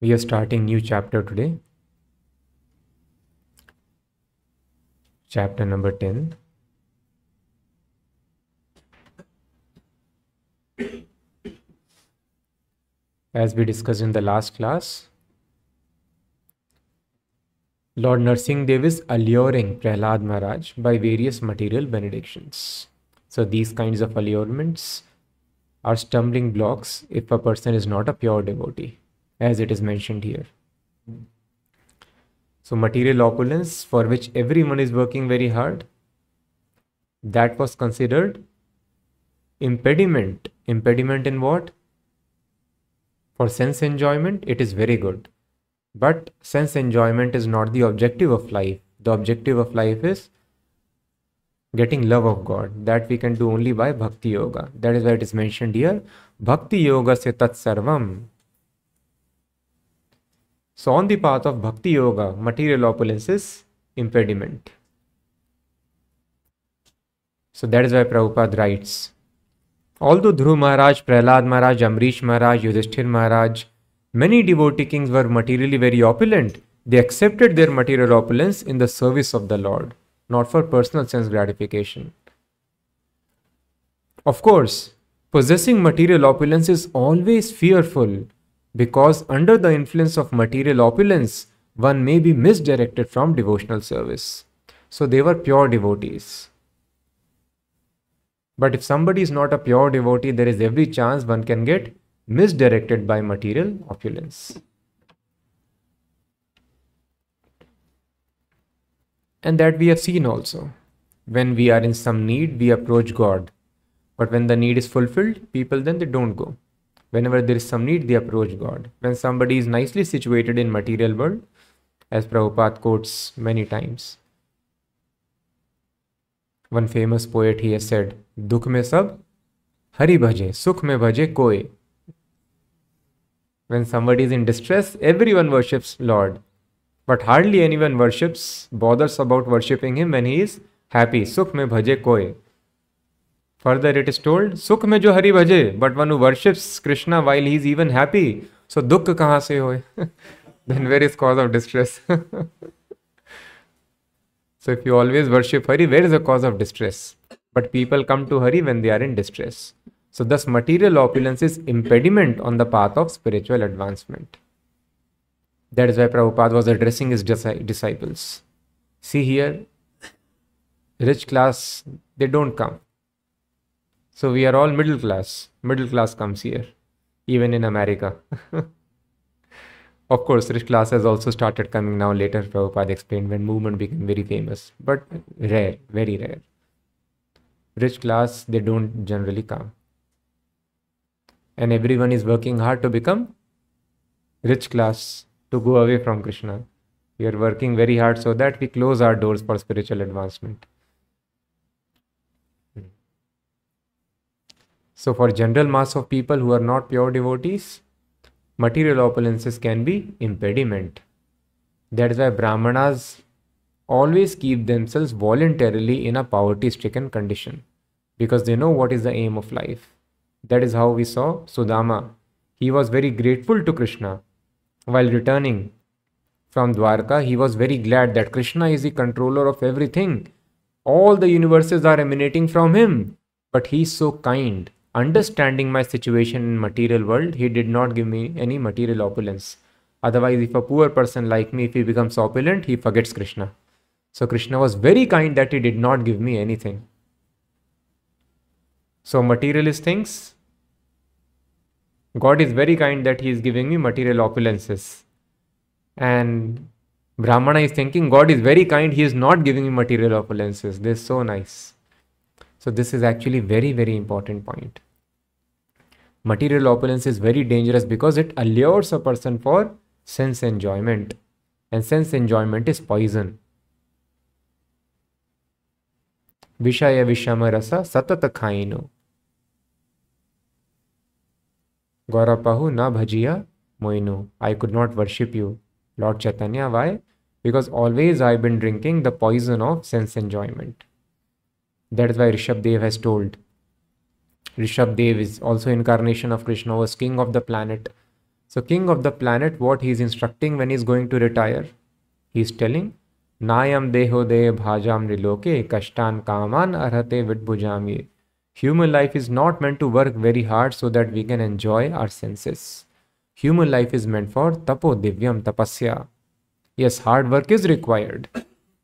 We are starting new chapter today. Chapter number 10. As we discussed in the last class, Lord Narsingh Dev is alluring Prahlad Maharaj by various material benedictions. So these kinds of allurements are stumbling blocks if a person is not a pure devotee, as it is mentioned here. So material opulence for which everyone is working very hard, that was considered impediment. Impediment in what? For sense enjoyment, it is very good. But sense enjoyment is not the objective of life. The objective of life is getting love of God. That we can do only by Bhakti Yoga. That is why it is mentioned here. Bhakti Yoga se tat sarvam. So on the path of Bhakti Yoga, material opulence is impediment. So that is why Prabhupada writes, Although Dhruv Maharaj, Prahlad Maharaj, Amrish Maharaj, Yudhishthir Maharaj, many devotee kings were materially very opulent, they accepted their material opulence in the service of the Lord, not for personal sense gratification. Of course, possessing material opulence is always fearful because under the influence of material opulence, one may be misdirected from devotional service. So they were pure devotees. But if somebody is not a pure devotee, there is every chance one can get misdirected by material opulence. And that we have seen also. When we are in some need, we approach God. But when the need is fulfilled, people then they don't go. Whenever there is some need, they approach God. When somebody is nicely situated in material world, as Prabhupada quotes many times. One famous poet he has said, Dukh mein sab hari bhaje, sukh mein bhaje koi. When somebody is in distress, everyone worships Lord. But hardly anyone worships, bothers about worshipping him when he is happy. Sukh mein bhaje koi further it is told sukh mein jo hari bhaje but one who worships krishna while he is even happy so dukh kahan se hoye then where is cause of distress so if you always worship hari where is the cause of distress but people come to Hari when they are in distress. So, thus, material opulence is impediment on the path of spiritual advancement. That is why Prabhupada was addressing his disciples. See here, rich class, they don't come. So, we are all middle class. Middle class comes here, even in America. of course, rich class has also started coming now later, Prabhupada explained, when movement became very famous, but rare, very rare rich class they don't generally come and everyone is working hard to become rich class to go away from krishna we are working very hard so that we close our doors for spiritual advancement so for general mass of people who are not pure devotees material opulences can be impediment that is why brahmanas always keep themselves voluntarily in a poverty stricken condition because they know what is the aim of life. That is how we saw Sudama. He was very grateful to Krishna. While returning from Dwarka, he was very glad that Krishna is the controller of everything. All the universes are emanating from him. But he is so kind. Understanding my situation in material world, he did not give me any material opulence. Otherwise, if a poor person like me, if he becomes opulent, he forgets Krishna. So Krishna was very kind that he did not give me anything. So, materialist things, God is very kind that He is giving me material opulences. And Brahmana is thinking, God is very kind, He is not giving me material opulences. This is so nice. So, this is actually very, very important point. Material opulence is very dangerous because it allures a person for sense enjoyment. And sense enjoyment is poison. Vishaya Vishama Rasa Satata Khaino. Gaurapahu na bhajiya moinu. I could not worship you. Lord Chaitanya, why? Because always I've been drinking the poison of sense enjoyment. That is why Rishabdev has told. Rishabdev is also incarnation of Krishna, was king of the planet. So, king of the planet, what he is instructing when he is going to retire? He is telling, Nayam deho de bhajam riloke kashtan kaman arhate vidbhujami. Human life is not meant to work very hard so that we can enjoy our senses. Human life is meant for tapo divyam tapasya. Yes, hard work is required.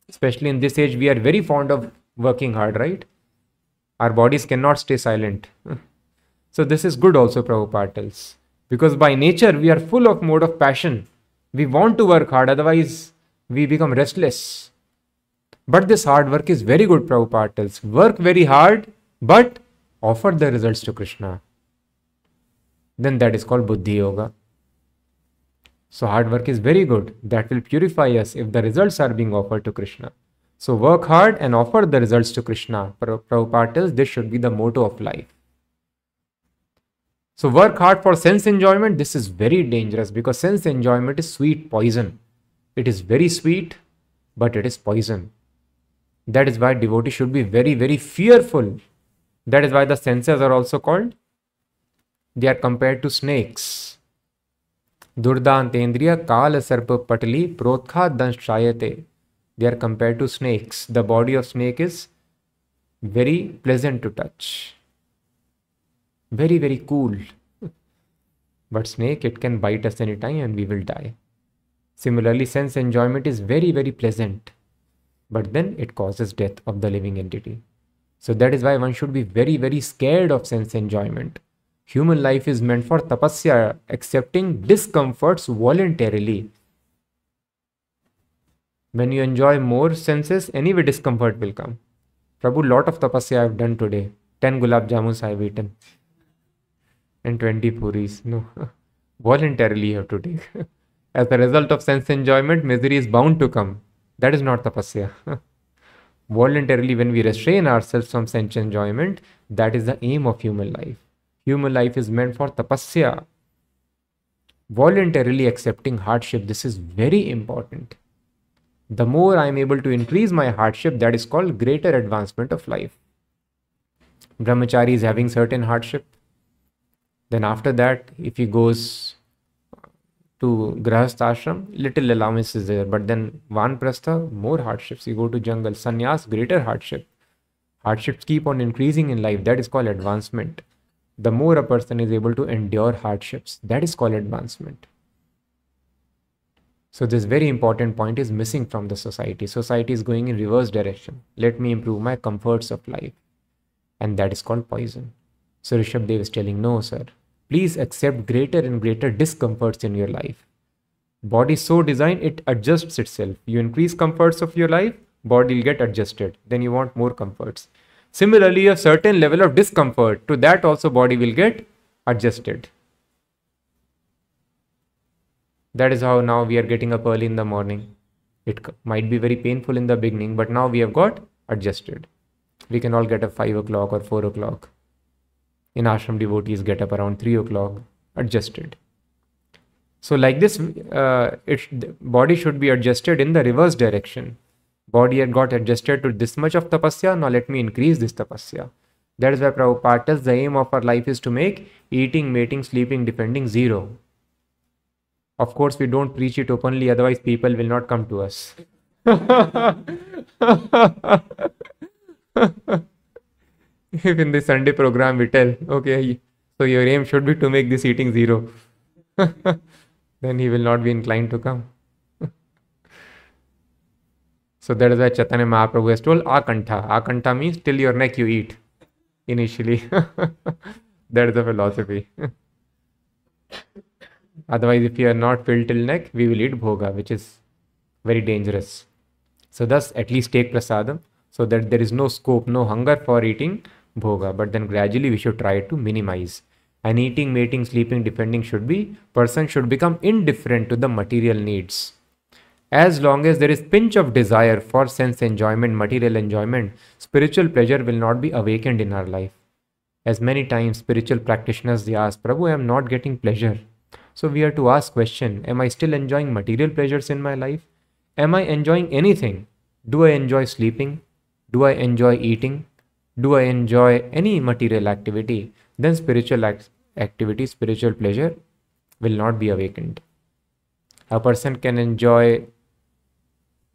Especially in this age, we are very fond of working hard, right? Our bodies cannot stay silent. so this is good also, Prabhupada tells. Because by nature, we are full of mode of passion. We want to work hard, otherwise we become restless. But this hard work is very good, Prabhupada tells. Work very hard, but offer the results to Krishna. Then that is called Buddhi Yoga. So hard work is very good. That will purify us if the results are being offered to Krishna. So work hard and offer the results to Krishna. Prabhupada tells this should be the motto of life. So work hard for sense enjoyment. This is very dangerous because sense enjoyment is sweet poison. It is very sweet, but it is poison. That is why devotee should be very, very fearful. That is why the senses are also called. They are compared to snakes. Durdantendriya kala sarpa patali protkha danshayate. They are compared to snakes. The body of snake is very pleasant to touch. Very, very cool. but snake, it can bite us anytime and we will die. Similarly, sense enjoyment is very, very pleasant, but then it causes death of the living entity. So that is why one should be very, very scared of sense enjoyment. Human life is meant for tapasya, accepting discomforts voluntarily. When you enjoy more senses, anyway discomfort will come. Prabhu, lot of tapasya I have done today. 10 gulab jamuns I have eaten. And 20 puris. No. Voluntarily you have to take. As a result of sense enjoyment, misery is bound to come. That is not tapasya. Voluntarily, when we restrain ourselves from sense enjoyment, that is the aim of human life. Human life is meant for tapasya. Voluntarily accepting hardship, this is very important. The more I am able to increase my hardship, that is called greater advancement of life. Brahmachari is having certain hardship. Then after that, if he goes to Grahast ashram, little allowance is there. But then Vanprastha, more hardships. You go to jungle. Sannyas, greater hardship. Hardships keep on increasing in life. That is called advancement. The more a person is able to endure hardships, that is called advancement. So this very important point is missing from the society. Society is going in reverse direction. Let me improve my comforts of life. And that is called poison. So Rishabh Dev is telling, no, sir. Please accept greater and greater discomforts in your life. Body so designed it adjusts itself. You increase comforts of your life, body will get adjusted. Then you want more comforts. Similarly, a certain level of discomfort, to that also body will get adjusted. That is how now we are getting up early in the morning. It might be very painful in the beginning, but now we have got adjusted. We can all get up 5 o'clock or 4 o'clock in ashram devotees get up around 3 o'clock adjusted so like this uh, it body should be adjusted in the reverse direction body had got adjusted to this much of tapasya now let me increase this tapasya that is why Prabhupada tells the aim of our life is to make eating, mating, sleeping, defending zero. Of course, we don't preach it openly, otherwise, people will not come to us. if in the Sunday program we tell, okay, so your aim should be to make this eating zero, then he will not be inclined to come. so that is why Chaitanya Mahaprabhu has told Akantha. Akantha means till your neck you eat initially. that is the philosophy. Otherwise, if you are not filled till neck, we will eat bhoga, which is very dangerous. So, thus, at least take prasadam so that there is no scope, no hunger for eating bhoga. But then gradually we should try to minimize. And eating mating sleeping defending should be person should become indifferent to the material needs. As long as there is pinch of desire for sense enjoyment material enjoyment spiritual pleasure will not be awakened in our life. As many times spiritual practitioners they ask prabhu i am not getting pleasure so we have to ask question am i still enjoying material pleasures in my life am i enjoying anything do i enjoy sleeping do i enjoy eating do I enjoy any material activity, then spiritual act- activity, spiritual pleasure will not be awakened. A person can enjoy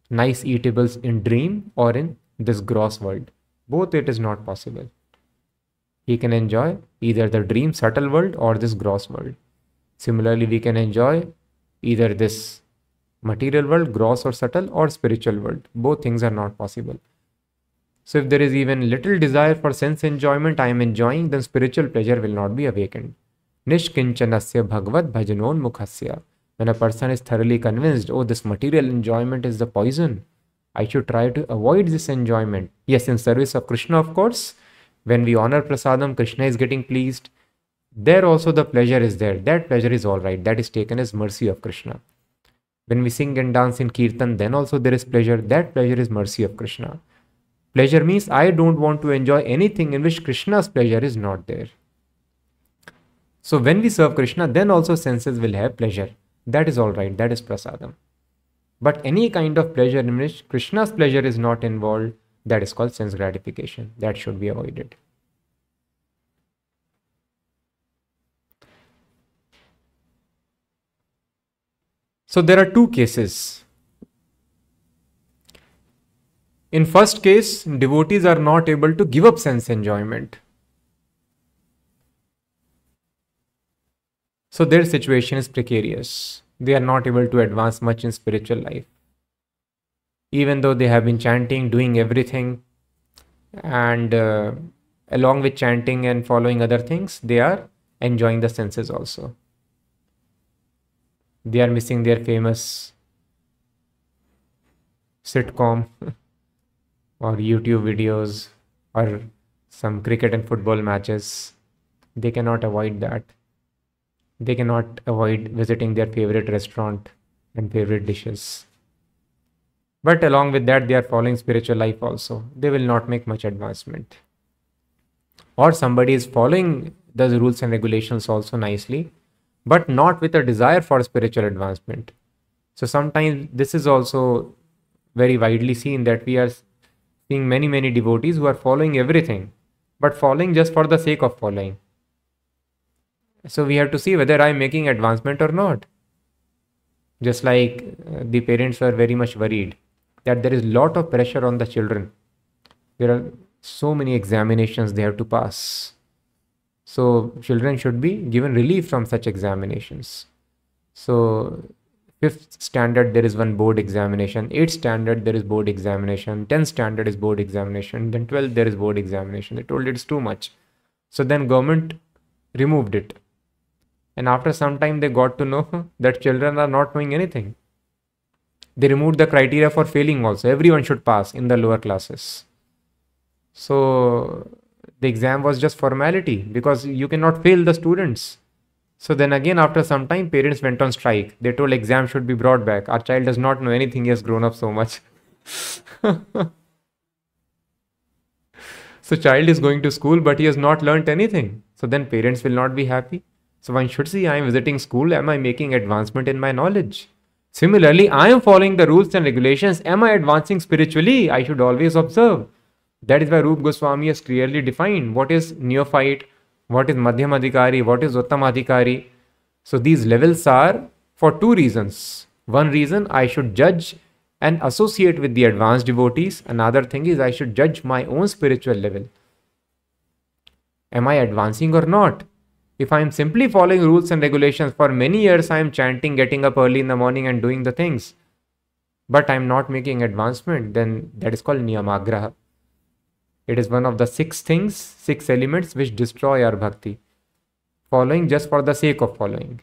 nice eatables in dream or in this gross world. Both it is not possible. He can enjoy either the dream subtle world or this gross world. Similarly, we can enjoy either this material world, gross or subtle, or spiritual world. Both things are not possible. So, if there is even little desire for sense enjoyment, I am enjoying, then spiritual pleasure will not be awakened. Nishkinchanasya bhagavad bhajanon mukhasya. When a person is thoroughly convinced, oh, this material enjoyment is the poison, I should try to avoid this enjoyment. Yes, in service of Krishna, of course. When we honor prasadam, Krishna is getting pleased. There also the pleasure is there. That pleasure is all right. That is taken as mercy of Krishna. When we sing and dance in kirtan, then also there is pleasure. That pleasure is mercy of Krishna. Pleasure means I don't want to enjoy anything in which Krishna's pleasure is not there. So when we serve Krishna, then also senses will have pleasure. That is all right. That is prasadam. But any kind of pleasure in which Krishna's pleasure is not involved, that is called sense gratification. That should be avoided. So there are two cases. In first case, devotees are not able to give up sense enjoyment. So their situation is precarious. They are not able to advance much in spiritual life. Even though they have been chanting, doing everything, and uh, along with chanting and following other things, they are enjoying the senses also they are missing their famous sitcom or YouTube videos or some cricket and football matches. They cannot avoid that. They cannot avoid visiting their favorite restaurant and favorite dishes. But along with that, they are following spiritual life also. They will not make much advancement. Or somebody is following the rules and regulations also nicely, but not with a desire for spiritual advancement. So sometimes this is also very widely seen that we are seeing many, many devotees who are following everything, but following just for the sake of following. So we have to see whether I'm making advancement or not. Just like uh, the parents were very much worried that there is lot of pressure on the children. There are so many examinations they have to pass so children should be given relief from such examinations. So fifth standard there is one board examination, eighth standard there is board examination, tenth standard is board examination, then twelfth there is board examination. They told it's too much. So then government removed it. And after some time they got to know that children are not knowing anything. They removed the criteria for failing also. Everyone should pass in the lower classes. So the exam was just formality because you cannot fail the students. So then again, after some time, parents went on strike. They told exam should be brought back. Our child does not know anything. He has grown up so much. so child is going to school, but he has not learnt anything. So then parents will not be happy. So one should see, I am visiting school. Am I making advancement in my knowledge? Similarly, I am following the rules and regulations. Am I advancing spiritually? I should always observe. That is why Rup Goswami has clearly defined what is neophyte, what is Madhyam Adhikari, what is Uttam Adhikari. So these levels are for two reasons. One reason I should judge and associate with the advanced devotees. Another thing is I should judge my own spiritual level. Am I advancing or not? If I am simply following rules and regulations for many years, I am chanting, getting up early in the morning and doing the things, but I am not making advancement, then that is called niyamagraha. It is one of the six things, six elements which destroy our bhakti. Following just for the sake of following.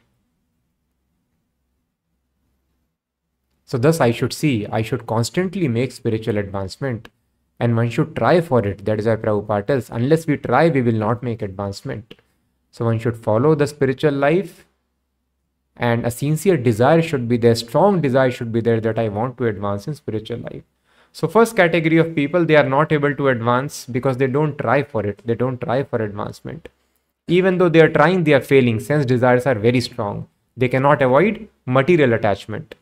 So, thus, I should see, I should constantly make spiritual advancement and one should try for it. That is why Prabhupada tells, unless we try, we will not make advancement. So, one should follow the spiritual life and a sincere desire should be there, strong desire should be there that I want to advance in spiritual life. So first category of people, they are not able to advance because they don't try for it. They don't try for advancement. Even though they are trying, they are failing. Sense desires are very strong. They cannot avoid material attachment.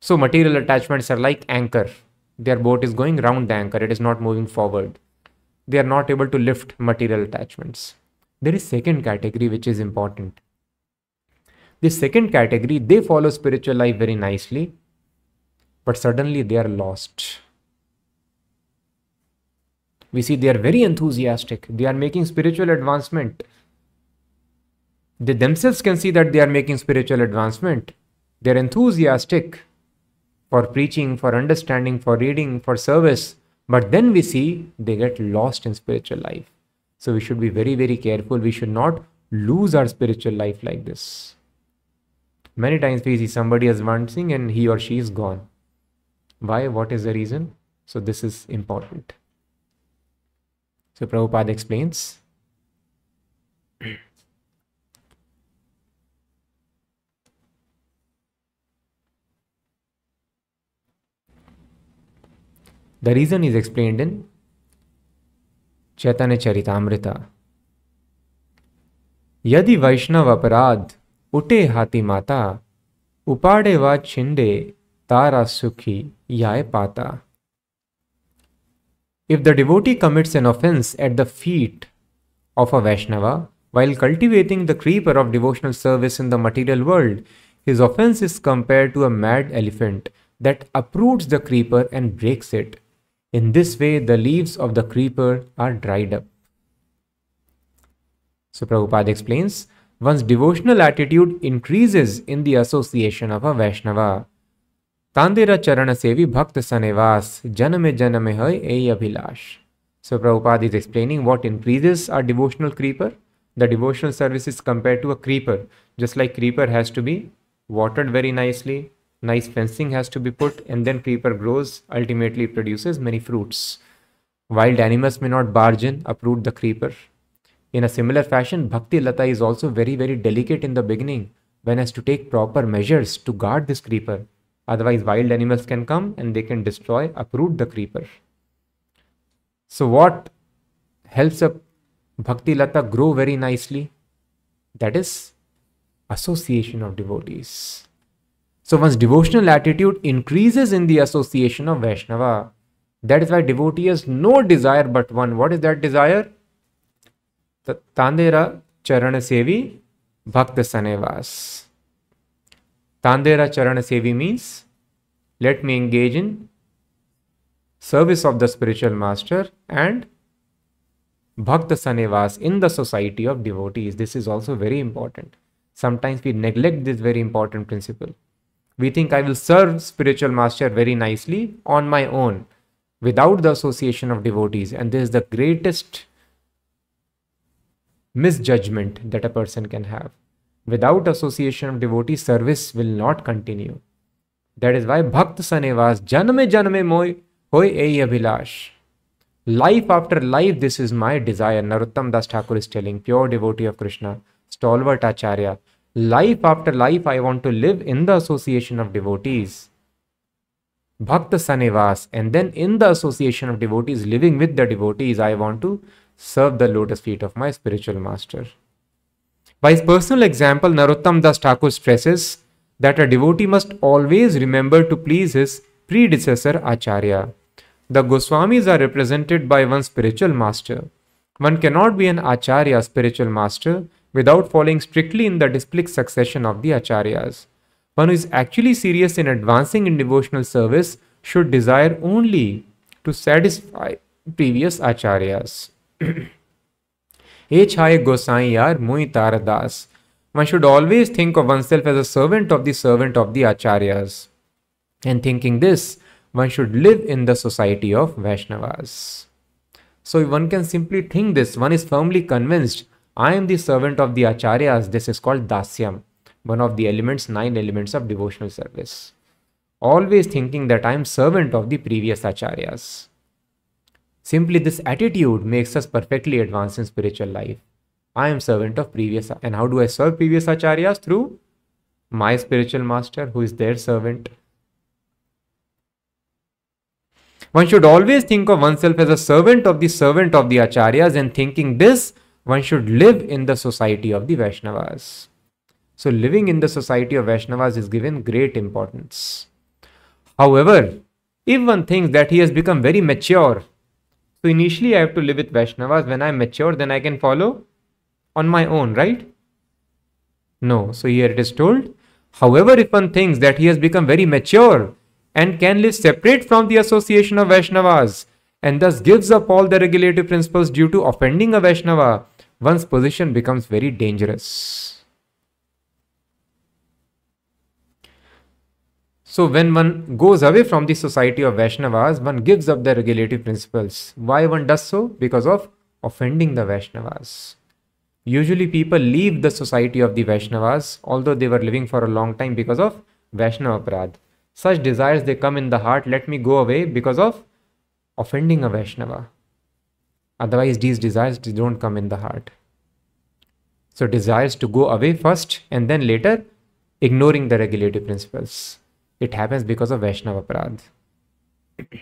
So material attachments are like anchor. Their boat is going round the anchor. It is not moving forward. They are not able to lift material attachments. There is second category which is important. This second category, they follow spiritual life very nicely, but suddenly they are lost. We see they are very enthusiastic. They are making spiritual advancement. They themselves can see that they are making spiritual advancement. They're enthusiastic for preaching, for understanding, for reading, for service. But then we see they get lost in spiritual life. So we should be very, very careful. We should not lose our spiritual life like this. Many times we see somebody advancing and he or she is gone. Why? What is the reason? So this is important. So Prabhupada explains. The reason is explained in चैतन्य चरितामृता यदि वैष्णव अपराध उठे हाथी माता उपाड़े व छिंडे Tara Sukhi Yae If the devotee commits an offense at the feet of a Vaishnava while cultivating the creeper of devotional service in the material world, his offense is compared to a mad elephant that uproots the creeper and breaks it. In this way, the leaves of the creeper are dried up. So, explains one's devotional attitude increases in the association of a Vaishnava. तांदेर चरण सेवी भक्त सनेवास जन में हय एई Abhilash. So Prabhupada is explaining what increases our devotional creeper the devotional service is compare to a creeper just like creeper has to be watered very nicely nice fencing has to be put and then creeper grows ultimately produce many fruits wild animals may not barge in uproot the creeper in a similar fashion bhakti lata is also very very delicate in the beginning when has to take proper measures to guard this creeper otherwise wild animals can come and they can destroy uproot the creeper so what helps a bhakti lata grow very nicely that is association of devotees so one's devotional attitude increases in the association of Vaishnava. That is why devotee has no desire but one. What is that desire? Tandera Charana Sevi Bhakta Sanevas. Tandera Charana Sevi means let me engage in service of the spiritual master and Bhakta Sanevas in the society of devotees. This is also very important. Sometimes we neglect this very important principle we think I will serve spiritual master very nicely on my own without the association of devotees. And this is the greatest misjudgment that a person can have. Without association of devotees, service will not continue. That is why Bhakt Sanevas, Janame Janame Moy Hoy Ei Abhilash. Life after life, this is my desire. Narottam Das Thakur is telling, pure devotee of Krishna, stalwart Acharya life after life, I want to live in the association of devotees. Bhakta Sanevas, and then in the association of devotees, living with the devotees, I want to serve the lotus feet of my spiritual master. By his personal example, Narottam Das Thakur stresses that a devotee must always remember to please his predecessor Acharya. The Goswamis are represented by one spiritual master. One cannot be an Acharya, spiritual master, without following strictly in the disciplic succession of the acharyas. One who is actually serious in advancing in devotional service should desire only to satisfy previous acharyas. Echai Gosai Yar Mui Taradas. One should always think of oneself as a servant of the servant of the acharyas. And thinking this, one should live in the society of Vaishnavas. So one can simply think this, one is firmly convinced I am the servant of the acharyas. This is called dasyam, one of the elements, nine elements of devotional service. Always thinking that I am servant of the previous acharyas. Simply this attitude makes us perfectly advanced in spiritual life. I am servant of previous and how do I serve previous acharyas? Through my spiritual master who is their servant. One should always think of oneself as a servant of the servant of the acharyas and thinking this one should live in the society of the Vaishnavas. So, living in the society of Vaishnavas is given great importance. However, if one thinks that he has become very mature, so initially I have to live with Vaishnavas, when I mature, then I can follow on my own, right? No. So here it is told, however, if one thinks that he has become very mature and can live separate from the association of Vaishnavas and thus gives up all the regulative principles due to offending a Vaishnava, one's position becomes very dangerous. So, when one goes away from the society of Vaishnavas, one gives up the regulative principles. Why one does so? Because of offending the Vaishnavas. Usually, people leave the society of the Vaishnavas, although they were living for a long time because of Vaishnava Prad. Such desires they come in the heart, let me go away because of offending a Vaishnava. Otherwise, these desires don't come in the heart. So, desires to go away first and then later ignoring the regulative principles. It happens because of Vaishnava Prad.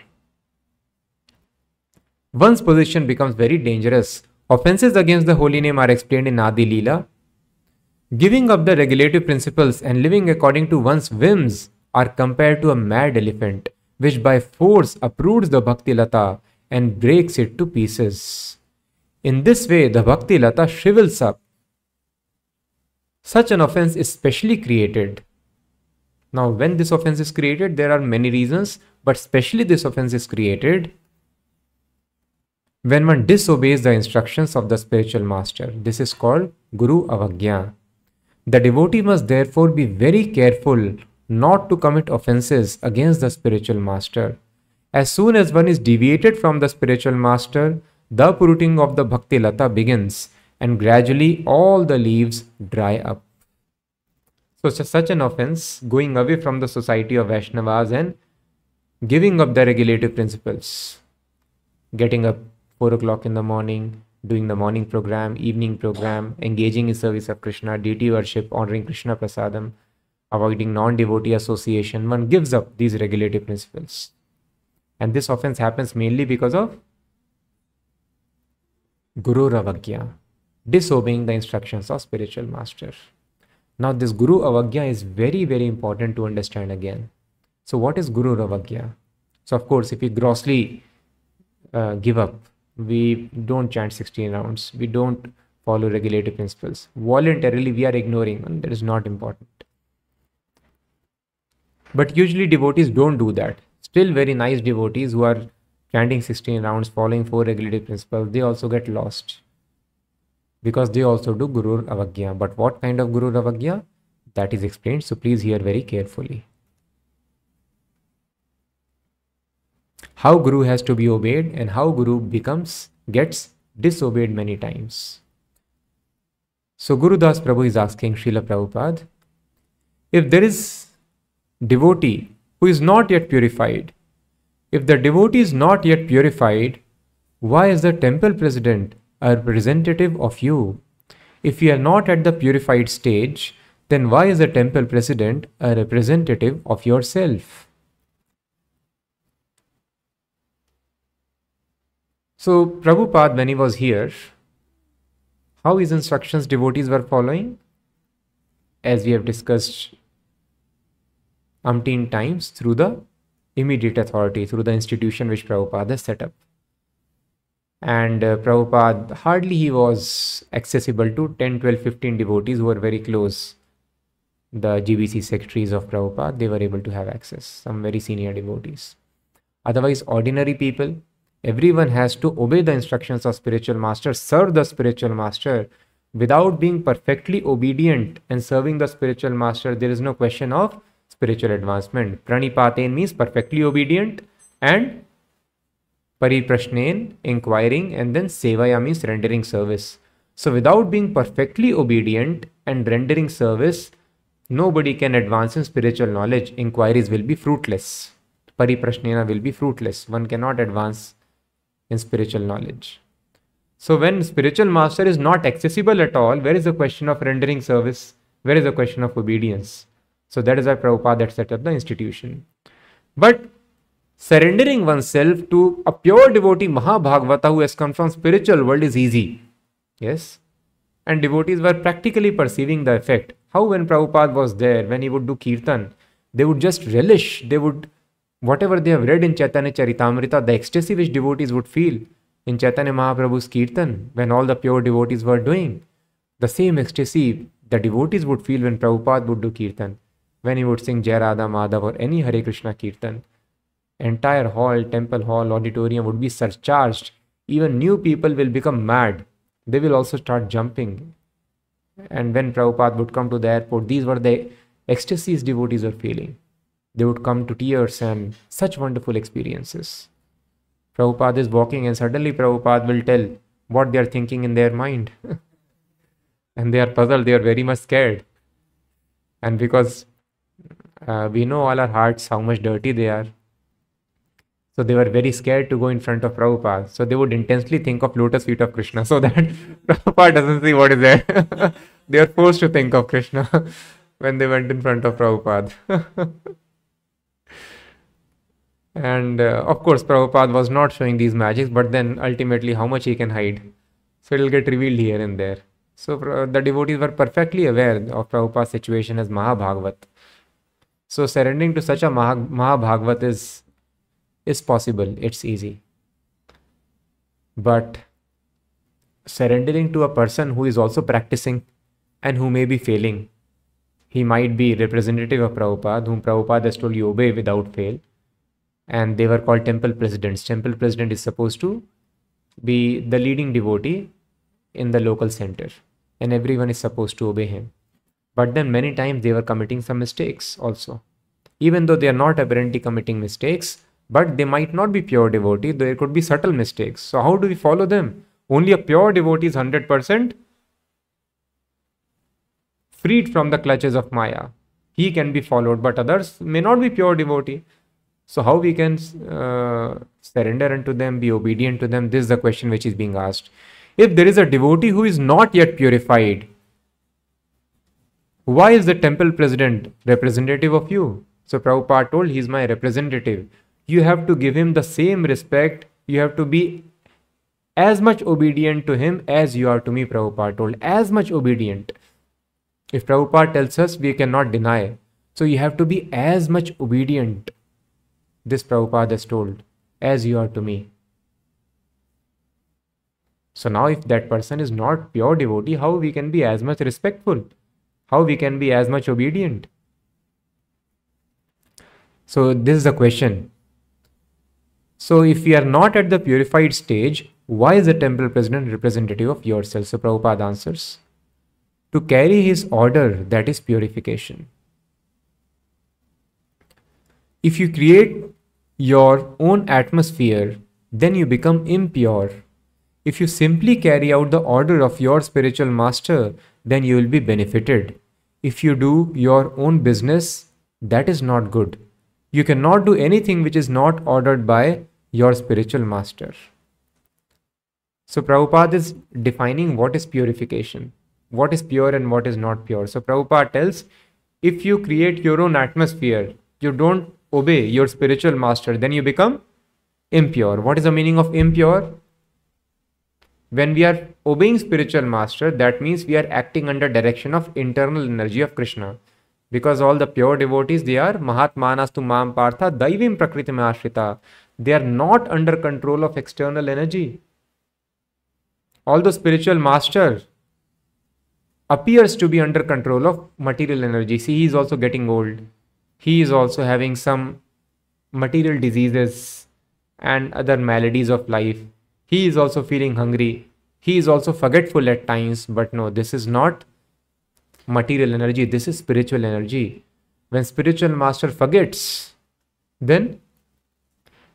One's position becomes very dangerous. Offenses against the holy name are explained in Adi Leela. Giving up the regulative principles and living according to one's whims are compared to a mad elephant, which by force uproots the Bhakti Lata and breaks it to pieces. In this way, the Bhakti Lata shrivels up. Such an offense is specially created. Now, when this offense is created, there are many reasons, but specially this offense is created when one disobeys the instructions of the spiritual master. This is called Guru Avagya. The devotee must therefore be very careful not to commit offenses against the spiritual master. As soon as one is deviated from the spiritual master, the uprooting of the bhakti lata begins and gradually all the leaves dry up. So, such an offense, going away from the society of Vaishnavas and giving up the regulative principles, getting up 4 o'clock in the morning, doing the morning program, evening program, engaging in service of Krishna, deity worship, honoring Krishna Prasadam, avoiding non devotee association, one gives up these regulative principles. And this offense happens mainly because of Guru Avagya, disobeying the instructions of spiritual master. Now, this Guru Avagya is very, very important to understand again. So, what is Guru Avagya? So, of course, if we grossly uh, give up, we don't chant 16 rounds, we don't follow regulative principles. Voluntarily, we are ignoring, and that is not important. But usually, devotees don't do that still very nice devotees who are chanting 16 rounds, following four regulative principles, they also get lost because they also do Guru Avagya. But what kind of Guru Avagya? That is explained. So please hear very carefully. How Guru has to be obeyed and how Guru becomes gets disobeyed many times. So Guru Das Prabhu is asking Srila Prabhupada, if there is devotee who is not yet purified. If the devotee is not yet purified, why is the temple president a representative of you? If you are not at the purified stage, then why is the temple president a representative of yourself? So, Prabhupada, when he was here, how his instructions devotees were following? As we have discussed umpteen times through the immediate authority, through the institution which Prabhupada set up. And uh, Prabhupada, hardly he was accessible to 10, 12, 15 devotees who were very close. The GBC secretaries of Prabhupada, they were able to have access, some very senior devotees. Otherwise, ordinary people, everyone has to obey the instructions of spiritual master, serve the spiritual master. Without being perfectly obedient and serving the spiritual master, there is no question of spiritual advancement. Pranipaten means perfectly obedient and Pariprashnen, inquiring, and then Sevaya means rendering service. So without being perfectly obedient and rendering service, nobody can advance in spiritual knowledge. Inquiries will be fruitless. Pariprashnena will be fruitless. One cannot advance in spiritual knowledge. So when spiritual master is not accessible at all, where is the question of rendering service? Where is the question of obedience? So that is why Prabhupada had set up the institution. But surrendering oneself to a pure devotee Mahabhagavata who has come from spiritual world is easy. Yes. And devotees were practically perceiving the effect. How when Prabhupada was there, when he would do kirtan, they would just relish, they would, whatever they have read in Chaitanya Charitamrita, the ecstasy which devotees would feel in Chaitanya Mahaprabhu's kirtan when all the pure devotees were doing. The same ecstasy the devotees would feel when Prabhupada would do kirtan, when he would sing Jai Radha Madhav or any Hare Krishna kirtan. Entire hall, temple hall, auditorium would be surcharged. Even new people will become mad. They will also start jumping. And when Prabhupada would come to the airport, these were the ecstasies devotees were feeling. They would come to tears and such wonderful experiences. Prabhupada is walking and suddenly Prabhupada will tell what they are thinking in their mind. and they are puzzled, they are very much scared. And because uh, we know all our hearts how much dirty they are. So they were very scared to go in front of Prabhupada. So they would intensely think of lotus feet of Krishna so that Prabhupada doesn't see what is there. they are forced to think of Krishna when they went in front of Prabhupada. and uh, of course, Prabhupada was not showing these magics, but then ultimately, how much he can hide. So it'll get revealed here and there. So uh, the devotees were perfectly aware of Prabhupada's situation as Mahabhagavat. So surrendering to such a Maha, Mahabhagavat is, is possible, it's easy. But surrendering to a person who is also practicing and who may be failing, he might be representative of Prabhupada, whom Prabhupada has told you obey without fail. And they were called temple presidents. Temple president is supposed to be the leading devotee in the local center and everyone is supposed to obey him. But then many times they were committing some mistakes also. Even though they are not apparently committing mistakes, but they might not be pure devotee, there could be subtle mistakes. So, how do we follow them? Only a pure devotee is 100% freed from the clutches of Maya. He can be followed, but others may not be pure devotee. So, how we can uh, surrender unto them, be obedient to them? This is the question which is being asked. If there is a devotee who is not yet purified, why is the temple president representative of you? So Prabhupada told he is my representative. You have to give him the same respect. You have to be as much obedient to him as you are to me, Prabhupada told. As much obedient. If Prabhupada tells us, we cannot deny. So you have to be as much obedient, this Prabhupada has told, as you are to me. So now if that person is not pure devotee, how we can be as much respectful? How we can be as much obedient? So this is the question. So if we are not at the purified stage, why is the temple president representative of yourself? So Prabhupada answers. To carry his order, that is purification. If you create your own atmosphere, then you become impure if you simply carry out the order of your spiritual master, then you will be benefited. If you do your own business, that is not good. You cannot do anything which is not ordered by your spiritual master. So Prabhupada is defining what is purification, what is pure and what is not pure. So Prabhupada tells, if you create your own atmosphere, you don't obey your spiritual master, then you become impure. What is the meaning of impure? when we are obeying spiritual master that means we are acting under direction of internal energy of krishna because all the pure devotees they are mahatmanas tu mam partha daivim prakritim ashrita they are not under control of external energy. Although the spiritual master appears to be under control of material energy. See he is also getting old. He is also having some material diseases and other maladies of life. He is also feeling hungry. He is also forgetful at times, but no, this is not material energy, this is spiritual energy. When spiritual master forgets, then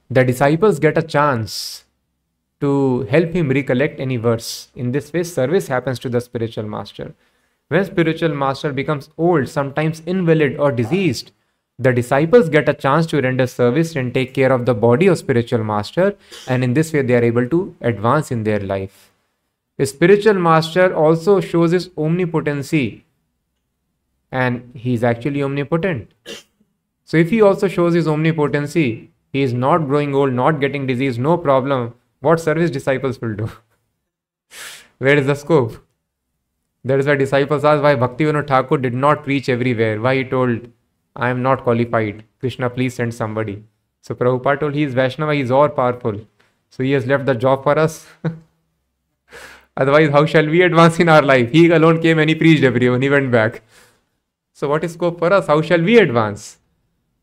the disciples get a chance to help him recollect any verse. In this way, service happens to the spiritual master. When spiritual master becomes old, sometimes invalid or diseased, the disciples get a chance to render service and take care of the body of spiritual master and in this way they are able to advance in their life a spiritual master also shows his omnipotency and he is actually omnipotent so if he also shows his omnipotency he is not growing old not getting disease no problem what service disciples will do where is the scope that is why disciples ask why Bhaktivinoda Thakur did not preach everywhere. Why he told I am not qualified. Krishna, please send somebody. So Prabhupada told he is Vaishnava, he is all powerful. So he has left the job for us. Otherwise, how shall we advance in our life? He alone came and he preached everyone, he went back. So, what is scope for us? How shall we advance?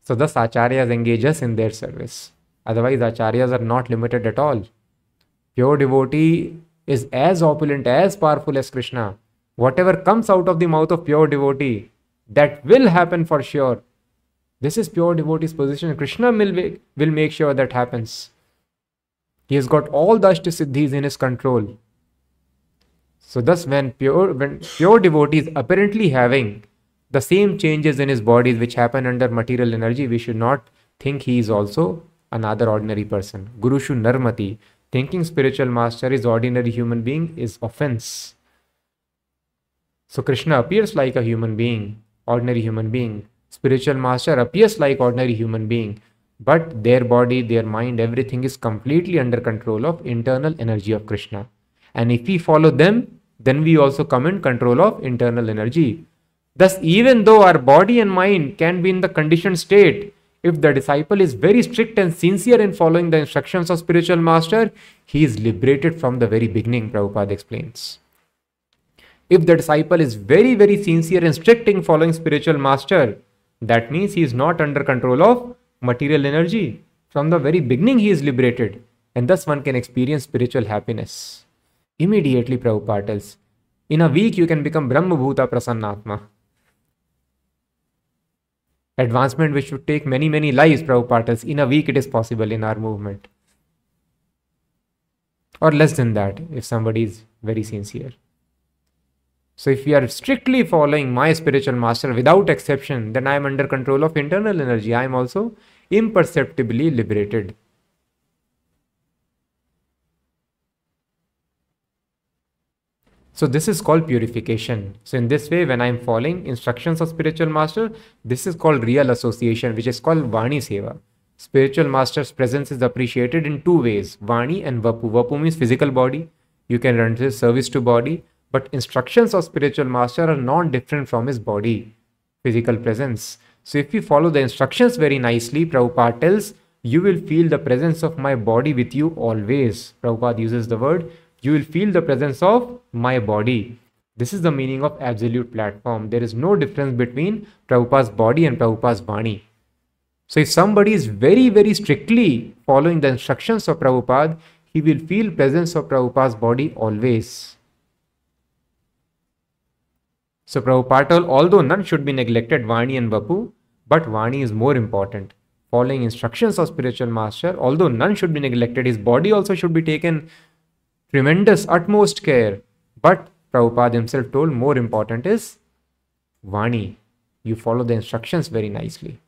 So, thus, acharyas engage us in their service. Otherwise, acharyas are not limited at all. Pure devotee is as opulent, as powerful as Krishna. Whatever comes out of the mouth of pure devotee, that will happen for sure. This is pure devotee's position. Krishna will, will make sure that happens. He has got all the in his control. So thus when pure when pure devotee is apparently having the same changes in his body which happen under material energy, we should not think he is also another ordinary person. Guru Shu Narmati, thinking spiritual master is ordinary human being is offense. So Krishna appears like a human being, ordinary human being. Spiritual master appears like ordinary human being but their body, their mind, everything is completely under control of internal energy of Krishna. And if we follow them, then we also come in control of internal energy. Thus, even though our body and mind can be in the conditioned state, if the disciple is very strict and sincere in following the instructions of spiritual master, he is liberated from the very beginning, Prabhupada explains. If the disciple is very, very sincere and strict in following spiritual master, that means he is not under control of material energy. From the very beginning, he is liberated, and thus one can experience spiritual happiness. Immediately, Prabhupada tells, in a week you can become Brahma Bhuta Prasannatma. Advancement which would take many, many lives, Prabhupada tells, in a week it is possible in our movement. Or less than that, if somebody is very sincere. So if we are strictly following my spiritual master without exception, then I am under control of internal energy. I am also imperceptibly liberated. So this is called purification. So in this way, when I am following instructions of spiritual master, this is called real association, which is called Vani Seva. Spiritual master's presence is appreciated in two ways, Vani and Vapu. Vapu means physical body. You can render service to body but instructions of spiritual master are not different from his body, physical presence. So if you follow the instructions very nicely, Prabhupada tells, you will feel the presence of my body with you always. Prabhupada uses the word, you will feel the presence of my body. This is the meaning of absolute platform. There is no difference between Prabhupada's body and Prabhupada's Vani. So if somebody is very, very strictly following the instructions of Prabhupada, he will feel presence of Prabhupada's body always. So Prabhupada although none should be neglected, Vani and Vapu, but Vani is more important. Following instructions of spiritual master, although none should be neglected, his body also should be taken tremendous, utmost care. But Prabhupada himself told more important is Vani. You follow the instructions very nicely.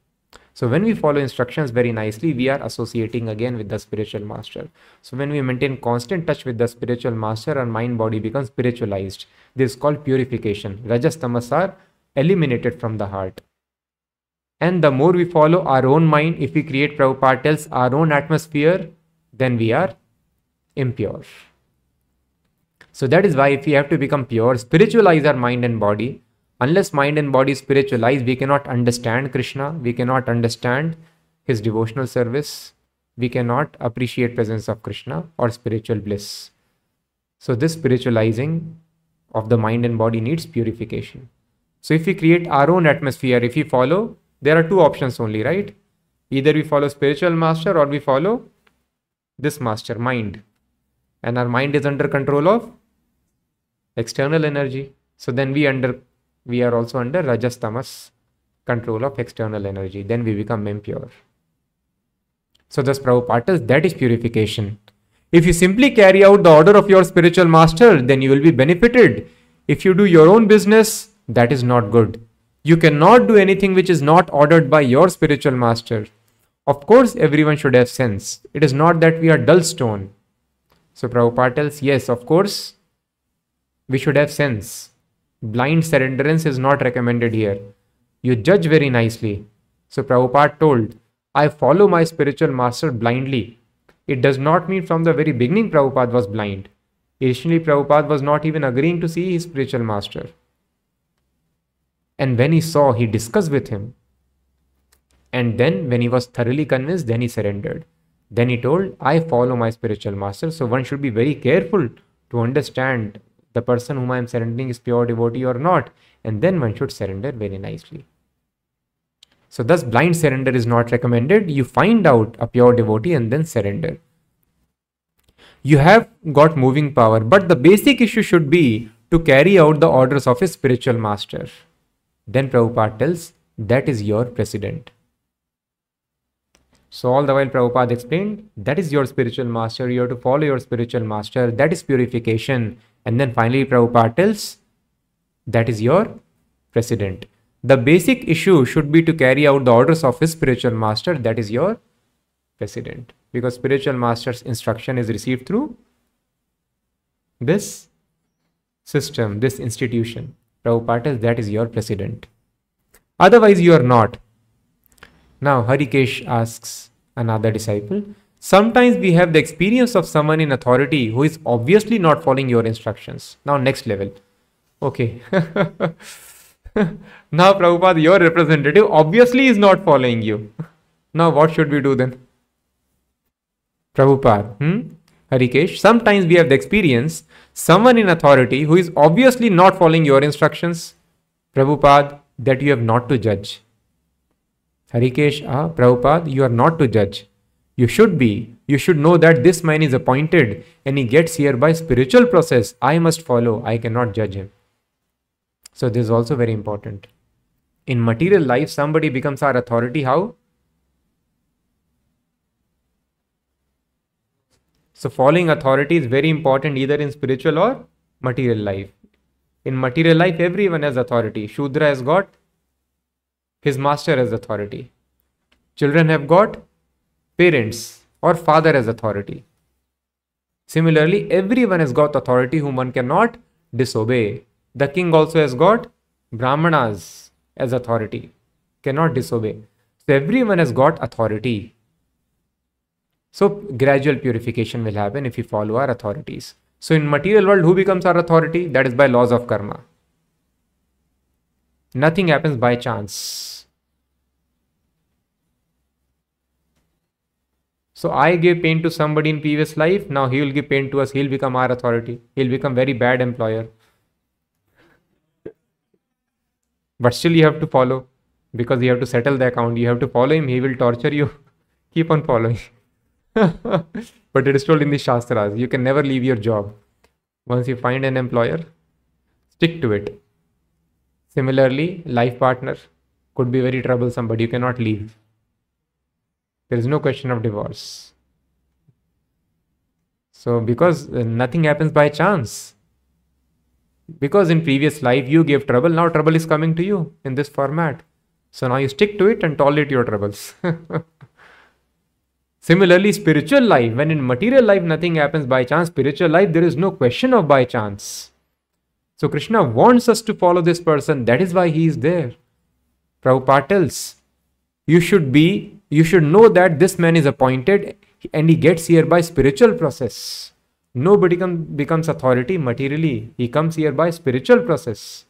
So when we follow instructions very nicely, we are associating again with the spiritual master. So when we maintain constant touch with the spiritual master, our mind body becomes spiritualized. This is called purification. Rajas tamas are eliminated from the heart. And the more we follow our own mind, if we create Prabhupada tells our own atmosphere, then we are impure. So that is why if we have to become pure, spiritualize our mind and body, unless mind and body spiritualize, we cannot understand Krishna, we cannot understand his devotional service, we cannot appreciate presence of Krishna or spiritual bliss. So this spiritualizing of the mind and body needs purification. So if we create our own atmosphere, if we follow, there are two options only, right? Either we follow spiritual master or we follow this master, mind. And our mind is under control of external energy. So then we under we are also under rajas tamas control of external energy. Then we become impure. So thus Prabhupada that is purification. If you simply carry out the order of your spiritual master, then you will be benefited. If you do your own business, that is not good. You cannot do anything which is not ordered by your spiritual master. Of course, everyone should have sense. It is not that we are dull stone. So Prabhupada tells, yes, of course, we should have sense. Blind surrenderance is not recommended here. You judge very nicely. So Prabhupada told, I follow my spiritual master blindly it does not mean from the very beginning Prabhupada was blind. Initially, Prabhupada was not even agreeing to see his spiritual master. And when he saw, he discussed with him. And then, when he was thoroughly convinced, then he surrendered. Then he told, I follow my spiritual master. So one should be very careful to understand the person whom I am surrendering is pure devotee or not, and then one should surrender very nicely. So, thus, blind surrender is not recommended. You find out a pure devotee and then surrender. You have got moving power, but the basic issue should be to carry out the orders of a spiritual master. Then Prabhupada tells that is your precedent. So, all the while Prabhupada explained that is your spiritual master, you have to follow your spiritual master, that is purification. And then finally, Prabhupada tells that is your president. The basic issue should be to carry out the orders of his spiritual master, that is your president. Because spiritual master's instruction is received through this system, this institution. Prabhupada says that is your president. Otherwise, you are not. Now, Harikesh asks another disciple Sometimes we have the experience of someone in authority who is obviously not following your instructions. Now, next level. Okay. now, Prabhupada, your representative obviously is not following you. Now, what should we do then? Prabhupada, hmm? Harikesh, sometimes we have the experience someone in authority who is obviously not following your instructions. Prabhupada, that you have not to judge. Harikesh, ah, Prabhupada, you are not to judge. You should be. You should know that this man is appointed and he gets here by spiritual process. I must follow. I cannot judge him. So this is also very important. In material life, somebody becomes our authority. How? So following authority is very important either in spiritual or material life. In material life, everyone has authority. Shudra has got his master as authority. Children have got parents or father as authority. Similarly, everyone has got authority whom one cannot disobey. The king also has got brahmanas as authority, cannot disobey. So everyone has got authority. So gradual purification will happen if we follow our authorities. So in material world, who becomes our authority? That is by laws of karma. Nothing happens by chance. So I gave pain to somebody in previous life. Now he will give pain to us. He'll become our authority. He'll become very bad employer. But still you have to follow because you have to settle the account. You have to follow him. He will torture you. Keep on following. but it is told in the Shastras, you can never leave your job. Once you find an employer, stick to it. Similarly, life partner could be very troublesome, but you cannot leave. There is no question of divorce. So, because uh, nothing happens by chance, because in previous life you gave trouble, now trouble is coming to you in this format. So now you stick to it and tolerate your troubles. Similarly, spiritual life, when in material life nothing happens by chance, spiritual life there is no question of by chance. So Krishna wants us to follow this person. That is why he is there. Prabhupada tells, you should be, you should know that this man is appointed and he gets here by spiritual process. Nobody come, becomes authority materially. He comes here by spiritual process.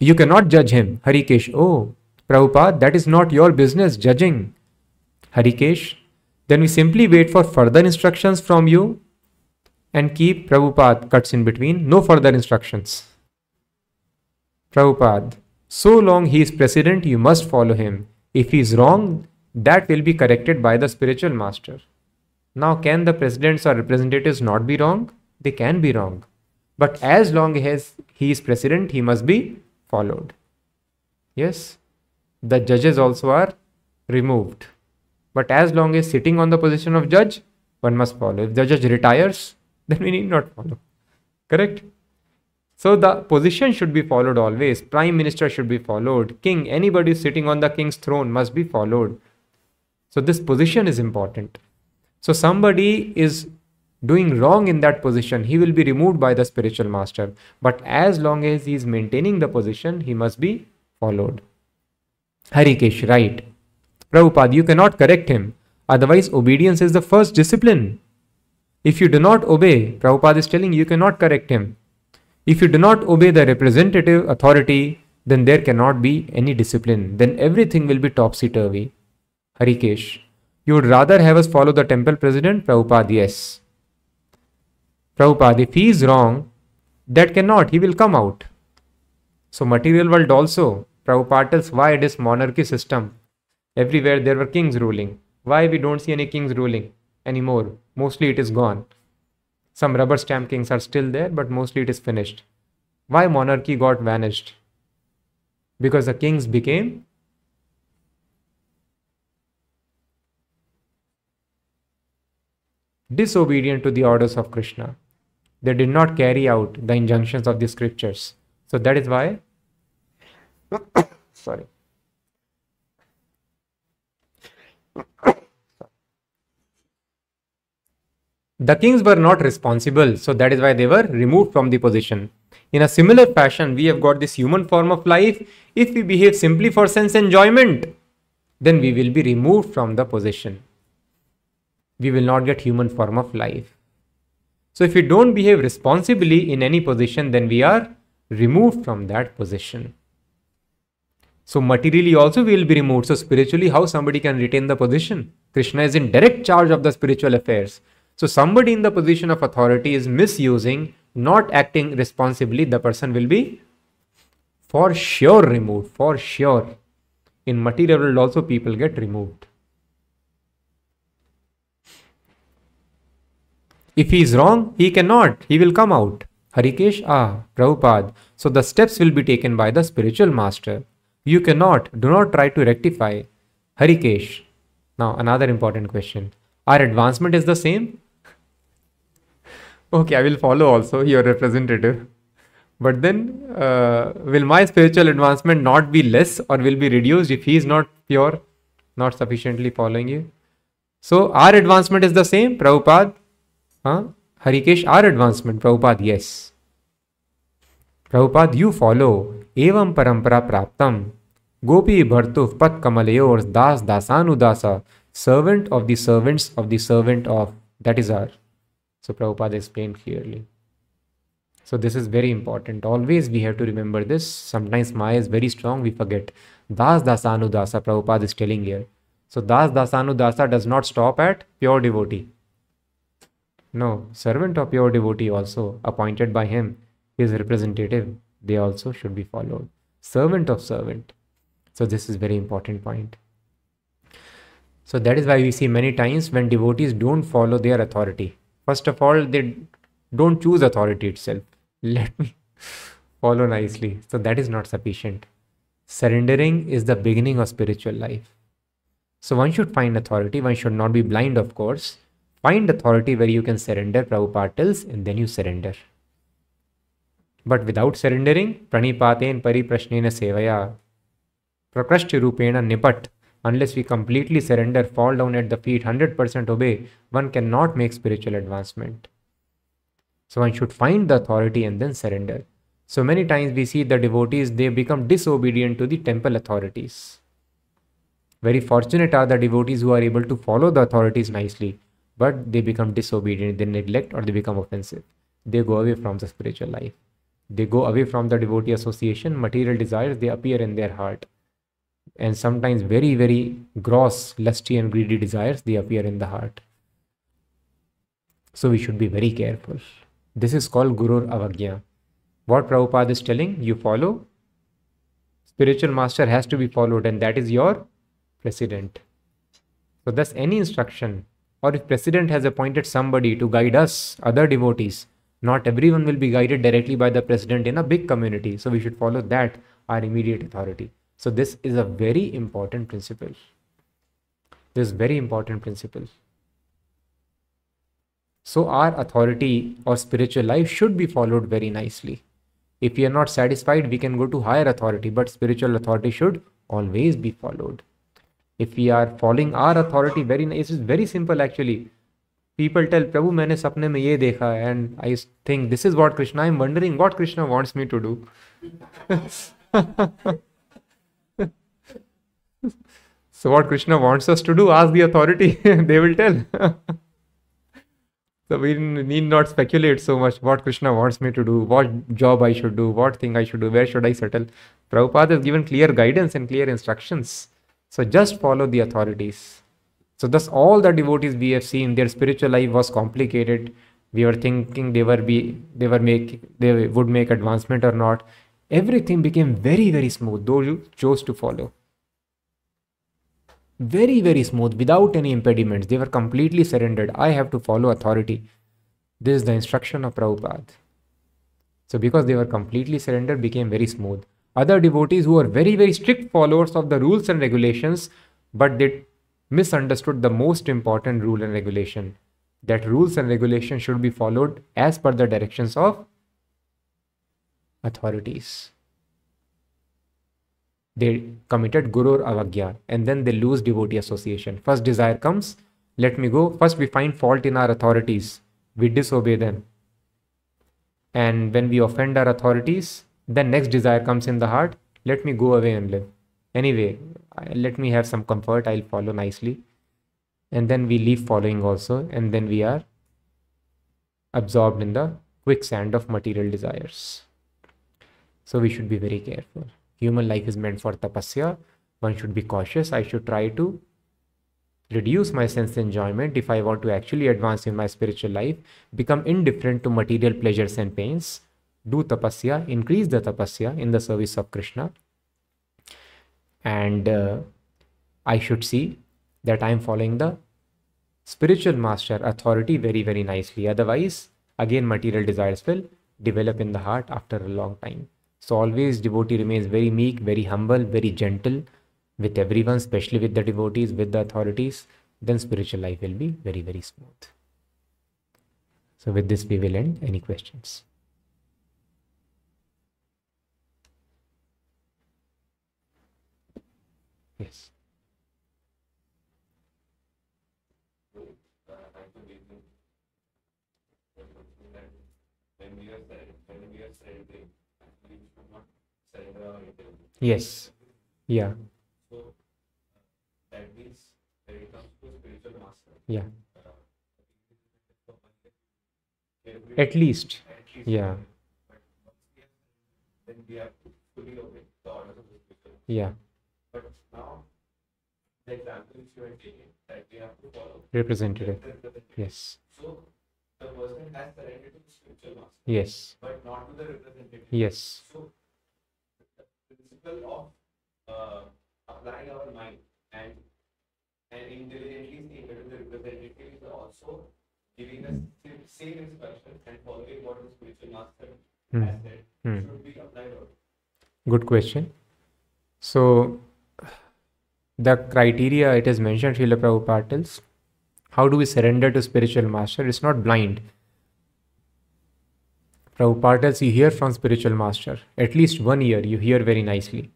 You cannot judge him. Harikesh, oh, Prabhupada, that is not your business judging. Harikesh, then we simply wait for further instructions from you and keep Prabhupada cuts in between, no further instructions. Prabhupada, so long he is president, you must follow him. If he is wrong, that will be corrected by the spiritual master. Now, can the presidents or representatives not be wrong? They can be wrong. But as long as he is president, he must be followed. Yes? the judges also are removed. But as long as sitting on the position of judge, one must follow. If the judge retires, then we need not follow. Correct? So the position should be followed always. Prime minister should be followed. King, anybody sitting on the king's throne must be followed. So this position is important. So somebody is doing wrong in that position, he will be removed by the spiritual master. But as long as he is maintaining the position, he must be followed. Harikesh, right. Prabhupada, you cannot correct him. Otherwise, obedience is the first discipline. If you do not obey, Prabhupada is telling you cannot correct him. If you do not obey the representative authority, then there cannot be any discipline. Then everything will be topsy turvy. Harikesh, you would rather have us follow the temple president? Prabhupada, yes. Prabhupada, if he is wrong, that cannot, he will come out. So material world also, Prabhupada tells why it is monarchy system. Everywhere there were kings ruling. Why we don't see any kings ruling anymore? Mostly it is gone. Some rubber stamp kings are still there, but mostly it is finished. Why monarchy got vanished? Because the kings became disobedient to the orders of Krishna. They did not carry out the injunctions of the scriptures. So that is why, sorry. The kings were not responsible, so that is why they were removed from the position. In a similar fashion, we have got this human form of life. If we behave simply for sense enjoyment, then we will be removed from the position. We will not get human form of life. So if we don't behave responsibly in any position, then we are removed from that position. So materially also we will be removed. So spiritually, how somebody can retain the position? Krishna is in direct charge of the spiritual affairs. So somebody in the position of authority is misusing, not acting responsibly, the person will be for sure removed, for sure. In material world also people get removed. If he is wrong, he cannot, he will come out. Harikesh, ah, Prabhupada. So the steps will be taken by the spiritual master. You cannot, do not try to rectify. Harikesh. Now another important question. Our advancement is the same? Okay, I will follow also your representative. But then, uh, will my spiritual advancement not be less or will be reduced if he is not pure, not sufficiently following you? So, our advancement is the same, Prabhupada. Huh? Harikesh, our advancement, Prabhupada, yes. Prabhupada, you follow. Evam parampara praptam. Gopi bhartu pat kamalayor das dasanudasa. Servant of the servants of the servant of. That is our. So Prabhupada explained clearly. So this is very important. Always we have to remember this. Sometimes Maya is very strong, we forget. Das Dasanu Dasa, Prabhupada is telling here. So Das Dasanudasa does not stop at pure devotee. No, servant of pure devotee also appointed by him, his representative, they also should be followed. Servant of servant. So this is very important point. So that is why we see many times when devotees don't follow their authority First of all, they don't choose authority itself. Let me follow nicely. So that is not sufficient. Surrendering is the beginning of spiritual life. So one should find authority. One should not be blind, of course. Find authority where you can surrender, Prabhupada tells, and then you surrender. But without surrendering, pranipaten pariprashnena sevaya, prakrashti rupena nipat, unless we completely surrender, fall down at the feet, 100% obey, one cannot make spiritual advancement. So one should find the authority and then surrender. So many times we see the devotees, they become disobedient to the temple authorities. Very fortunate are the devotees who are able to follow the authorities nicely, but they become disobedient, they neglect or they become offensive. They go away from the spiritual life. They go away from the devotee association, material desires, they appear in their heart and sometimes very, very gross, lusty, and greedy desires, they appear in the heart. So we should be very careful. This is called Guru Avagya. What Prabhupada is telling, you follow. Spiritual master has to be followed, and that is your president. So, thus, any instruction, or if president has appointed somebody to guide us, other devotees, not everyone will be guided directly by the president in a big community. So, we should follow that, our immediate authority. So this is a very important principle. This very important principle. So our authority or spiritual life should be followed very nicely. If we are not satisfied, we can go to higher authority, but spiritual authority should always be followed. If we are following our authority very nice, it's very simple actually. People tell Prabhu, मैंने सपने में ये देखा and I think this is what Krishna. I'm wondering what Krishna wants me to do. So what Krishna wants us to do, ask the authority, they will tell. so we need not speculate so much what Krishna wants me to do, what job I should do, what thing I should do, where should I settle. Prabhupada has given clear guidance and clear instructions. So just follow the authorities. So thus all the devotees we have seen, their spiritual life was complicated. we were thinking they were be they were make they would make advancement or not everything became very very smooth those you chose to follow very very smooth without any impediments. They were completely surrendered. I have to follow authority. This is the instruction of prabhupada. So because they were completely surrendered became very smooth. Other devotees who were very very strict followers of the rules and regulations but they misunderstood the most important rule and regulation that rules and regulations should be followed as per the directions of authorities. They committed Guru Avagya and then they lose devotee association. First desire comes, let me go. First, we find fault in our authorities, we disobey them. And when we offend our authorities, then next desire comes in the heart, let me go away and live. Anyway, let me have some comfort, I'll follow nicely and then we leave following also and then we are absorbed in the quicksand of material desires so we should be very careful human life is meant for tapasya one should be cautious i should try to reduce my sense enjoyment if i want to actually advance in my spiritual life become indifferent to material pleasures and pains do tapasya increase the tapasya in the service of krishna and uh, i should see that I am following the spiritual master authority very, very nicely. Otherwise, again, material desires will develop in the heart after a long time. So, always devotee remains very meek, very humble, very gentle with everyone, especially with the devotees, with the authorities. Then spiritual life will be very, very smooth. So, with this, we will end. Any questions? Yes. Yes. Yeah. So uh, that means when it comes to spiritual master. Yeah. Uh, at least. Yeah. Then we have fully obey the orders of the spiritual. Yeah. But now the example which you are taking that we have to follow. Representative. Yes. So the person has surrendered to the spiritual master. Yes. But not to the representative. Yes. So principle of uh, applying our mind and and intelligently seeing whether the representative is also giving us the same instruction and following what the spiritual master hmm. has said hmm. should be applied or good question so the criteria it is mentioned Srila Prabhupada tells how do we surrender to spiritual master it's not blind Prabhupada you hear from spiritual master. At least one year you hear very nicely.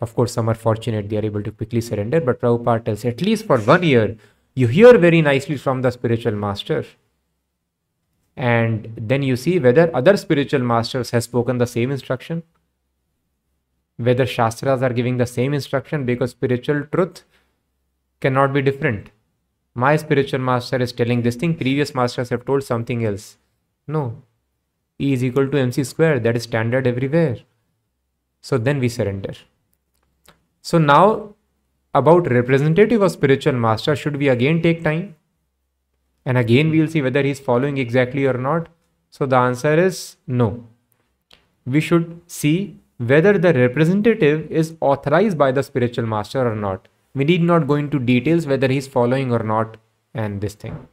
Of course, some are fortunate, they are able to quickly surrender, but Prabhupada tells at least for one year you hear very nicely from the spiritual master. And then you see whether other spiritual masters have spoken the same instruction, whether Shastras are giving the same instruction, because spiritual truth cannot be different. My spiritual master is telling this thing, previous masters have told something else. No, E is equal to mc square. That is standard everywhere. So then we surrender. So now about representative of spiritual master, should we again take time? And again we will see whether he is following exactly or not. So the answer is no. We should see whether the representative is authorized by the spiritual master or not. We need not go into details whether he is following or not and this thing.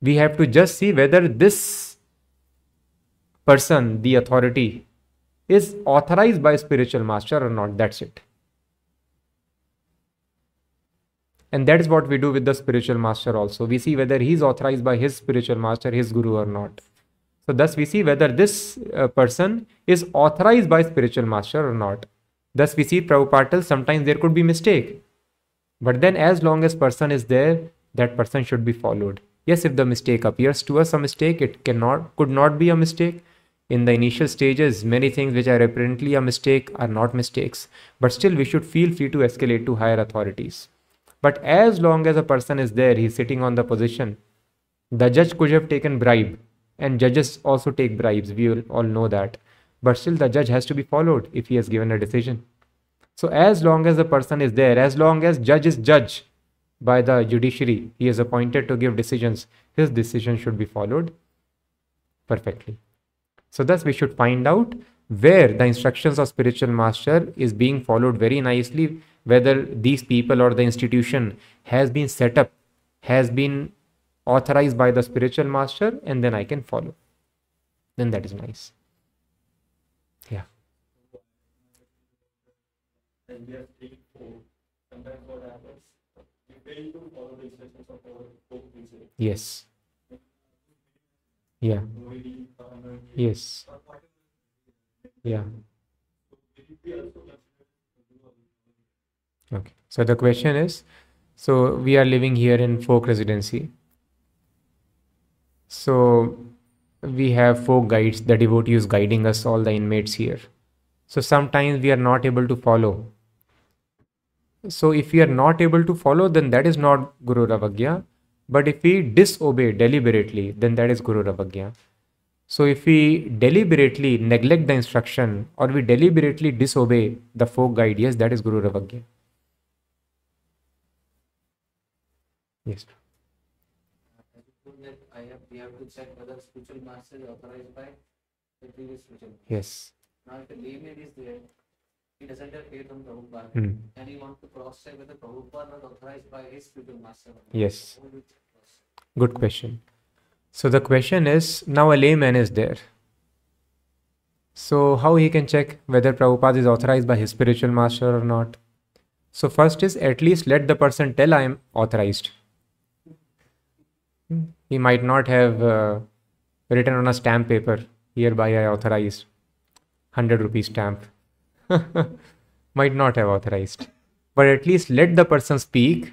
We have to just see whether this person, the authority, is authorized by spiritual master or not. That's it. And that is what we do with the spiritual master also. We see whether he is authorized by his spiritual master, his guru or not. So thus we see whether this uh, person is authorized by spiritual master or not. Thus we see Prabhupada sometimes there could be mistake. But then as long as person is there, that person should be followed. Yes, if the mistake appears to us a mistake, it cannot could not be a mistake in the initial stages, many things which are apparently a mistake are not mistakes, but still we should feel free to escalate to higher authorities. But as long as a person is there, he's sitting on the position, the judge could have taken bribe, and judges also take bribes. We all know that. But still, the judge has to be followed if he has given a decision. So, as long as the person is there, as long as judge is judge by the judiciary, he is appointed to give decisions. his decision should be followed perfectly. So thus we should find out where the instructions of spiritual master is being followed very nicely, whether these people or the institution has been set up, has been authorized by the spiritual master, and then I can follow. Then that is nice. Yeah. Yes. Yeah. Yes. Yeah. Okay. So the question is so we are living here in folk residency. So we have folk guides, the devotees guiding us, all the inmates here. So sometimes we are not able to follow. So if we are not able to follow, then that is not Gurur Avagya. But if we disobey deliberately, then that is Gurur Avagya. So if we deliberately neglect the instruction or we deliberately disobey the folk guide, yes, that is Gurur Avagya. Yes. The. Yes. Now, if a layman is there, he doesn't have faith on Prabhupada, Hmm. and he wants to cross check whether Prabhupada was authorized by his spiritual master. Yes. How will you cross? Good question. So the question is now a layman is there. So how he can check whether Prabhupada is authorized by his spiritual master or not? So first is at least let the person tell I am authorized. He might not have uh, written on a stamp paper, hereby I authorize, 100 rupees stamp. might not have authorized. But at least let the person speak,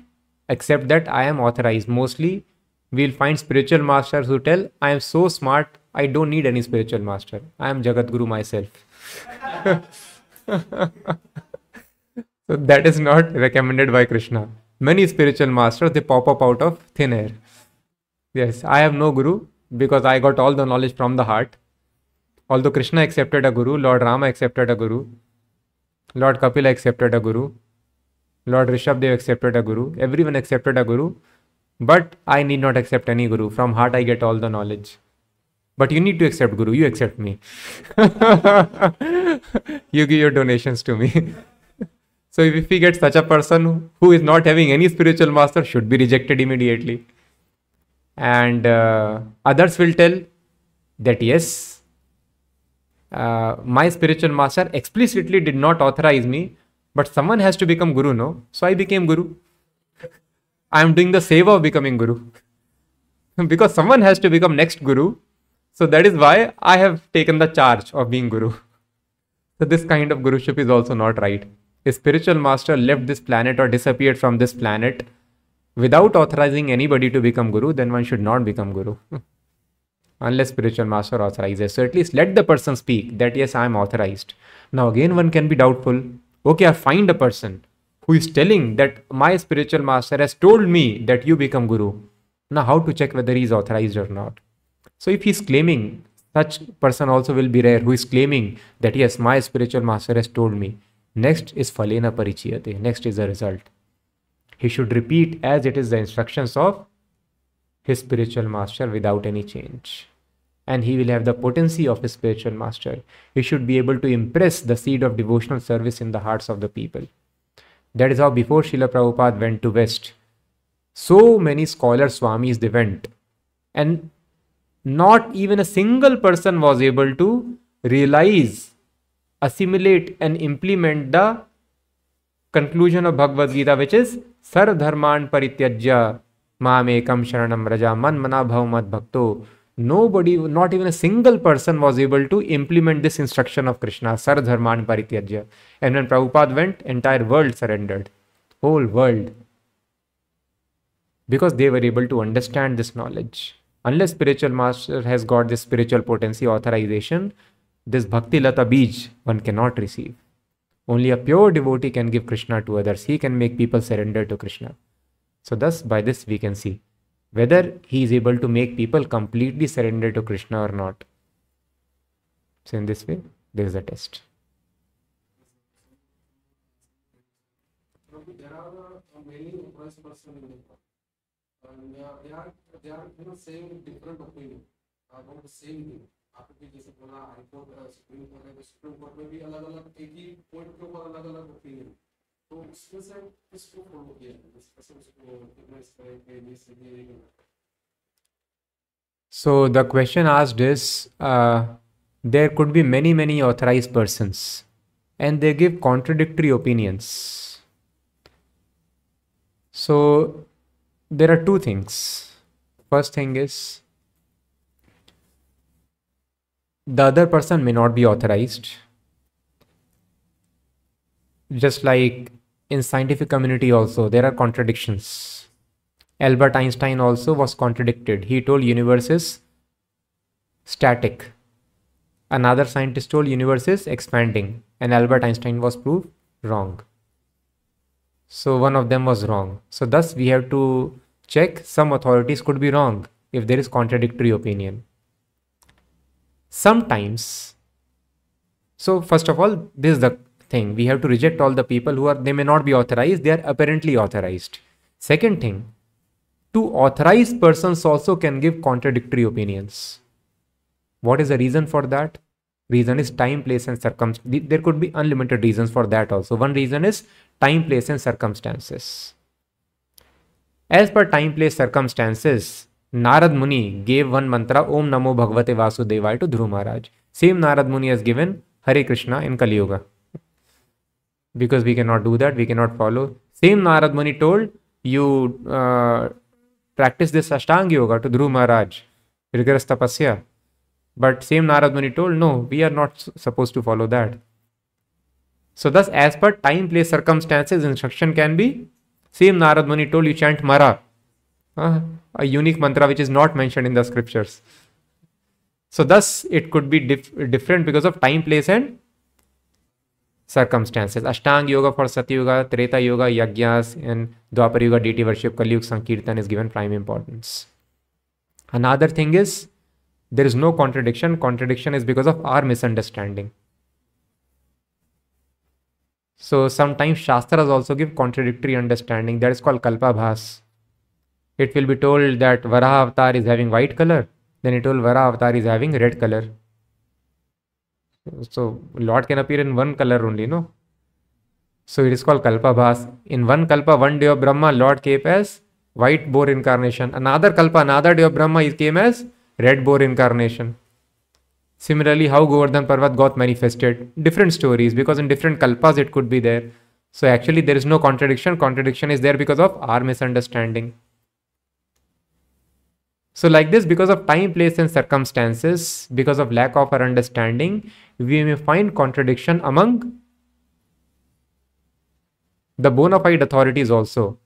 accept that I am authorized. Mostly we'll find spiritual masters who tell, I am so smart, I don't need any spiritual master. I am Jagat Guru myself. so that is not recommended by Krishna. Many spiritual masters they pop up out of thin air. Yes, I have no guru because I got all the knowledge from the heart. Although Krishna accepted a guru, Lord Rama accepted a guru, Lord Kapila accepted a guru, Lord Rishabdev accepted a guru, everyone accepted a guru, but I need not accept any guru. From heart, I get all the knowledge. But you need to accept guru, you accept me. you give your donations to me. so if we get such a person who is not having any spiritual master, should be rejected immediately. And uh, others will tell that yes, uh, my spiritual master explicitly did not authorize me, but someone has to become guru, no? So I became guru. I am doing the seva of becoming guru. because someone has to become next guru. So that is why I have taken the charge of being guru. So this kind of guruship is also not right. A spiritual master left this planet or disappeared from this planet without authorizing anybody to become guru, then one should not become guru. Unless spiritual master authorizes. So at least let the person speak that yes, I am authorized. Now again, one can be doubtful. Okay, I find a person who is telling that my spiritual master has told me that you become guru. Now, how to check whether he is authorized or not? So, if he is claiming, such person also will be rare who is claiming that yes, my spiritual master has told me. Next is falena parichiyate. Next is the result. He should repeat as it is the instructions of his spiritual master without any change. And he will have the potency of his spiritual master. He should be able to impress the seed of devotional service in the hearts of the people. That is how before Srila Prabhupada went to West, so many scholar swamis they went, and not even a single person was able to realize, assimilate, and implement the conclusion of Bhagavad Gita, which is Sar Dharman Parityajya Mamekam Sharanam Vraja Man Mana Bhav Bhakto. Nobody, not even a single person was able to implement this instruction of Krishna, Sar Dharman Parityajya. And when Prabhupada went, entire world surrendered. Whole world. Because they were able to understand this knowledge. Unless spiritual master has got this spiritual potency authorization, this Bhakti Lata Bij one cannot receive. Only a pure devotee can give Krishna to others. He can make people surrender to Krishna. So, thus, by this, we can see whether he is able to make people completely surrender to Krishna or not. So, in this way, there is a test. Prabhu, there are uh, many authorized person in Nepal. And they are, they are, they are, you know, saying different opinion about the same thing. आपने जैसे बोला high court supreme court है तो supreme court में भी अलग अलग एक ही पॉइंट के ऊपर अलग अलग ओपिनियन तो उसमें से किसको फॉलो किया जाए कैसे उसको रिकग्नाइज करें कि ये सही है कि नहीं So the question asked is uh, there could be many, many authorized persons and they give contradictory opinions. So there are two things. First thing is the other person may not be authorized. Just like in scientific community also there are contradictions. Albert Einstein also was contradicted. He told universe is static. Another scientist told universe is expanding and Albert Einstein was proved wrong. So one of them was wrong. So thus we have to check some authorities could be wrong if there is contradictory opinion. Sometimes so first of all this is the thing we have to reject all the people who are they may not be authorized they are apparently authorized. Second thing two authorized persons also can give contradictory opinions. What is the reason for that? Reason is time, place, and circumstance. There could be unlimited reasons for that also. One reason is time, place, and circumstances. As per time, place, circumstances, Narad Muni gave one mantra Om Namo Bhagavate Vasudevaya to Dhruv Maharaj. Same Narad Muni has given Hare Krishna in Kali Yuga. Because we cannot do that, we cannot follow. Same Narad Muni told you uh, practice this Ashtanga Yoga to Dhruv Maharaj, rigorous tapasya. But same Narad Muni told, no, we are not supposed to follow that. So thus, as per time, place, circumstances, instruction can be same Narad Muni told you chant Mara, uh, a unique mantra which is not mentioned in the scriptures. So thus, it could be dif- different because of time, place, and circumstances ashtanga yoga for सतयुग त्रेता योग यज्ञ and द्वापर युग D the worship Kaliyuga sankirtan is given prime importance another thing is there is no contradiction contradiction is because of our misunderstanding so sometimes shastra is also give contradictory understanding that is called kalpabhasa it will be told that Varaha avatar is having white colour then it will Varaha avatar is having red colour So Lord can appear in one color only, no? So it is called Kalpabhas. In one Kalpa, one day of Brahma, Lord came as white boar incarnation. Another Kalpa, another day of Brahma, he came as red boar incarnation. Similarly, how Govardhan Parvat got manifested. Different stories because in different Kalpas it could be there. So actually there is no contradiction. Contradiction is there because of our misunderstanding. So, like this, because of time, place, and circumstances, because of lack of our understanding, we may find contradiction among the bona fide authorities also.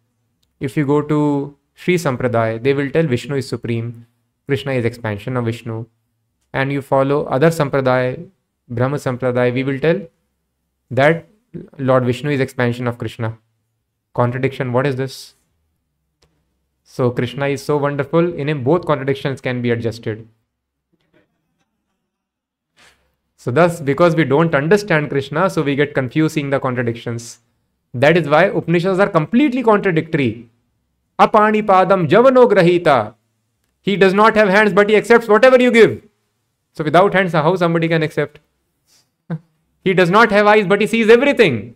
If you go to Sri Sampradaya, they will tell Vishnu is supreme, Krishna is expansion of Vishnu. And you follow other Sampradaya, Brahma Sampradaya, we will tell that Lord Vishnu is expansion of Krishna. Contradiction, what is this? So Krishna is so wonderful, in him both contradictions can be adjusted. So thus, because we don't understand Krishna, so we get confused seeing the contradictions. That is why Upanishads are completely contradictory. Apani padam javano grahita. He does not have hands, but he accepts whatever you give. So without hands, how somebody can accept? he does not have eyes, but he sees everything.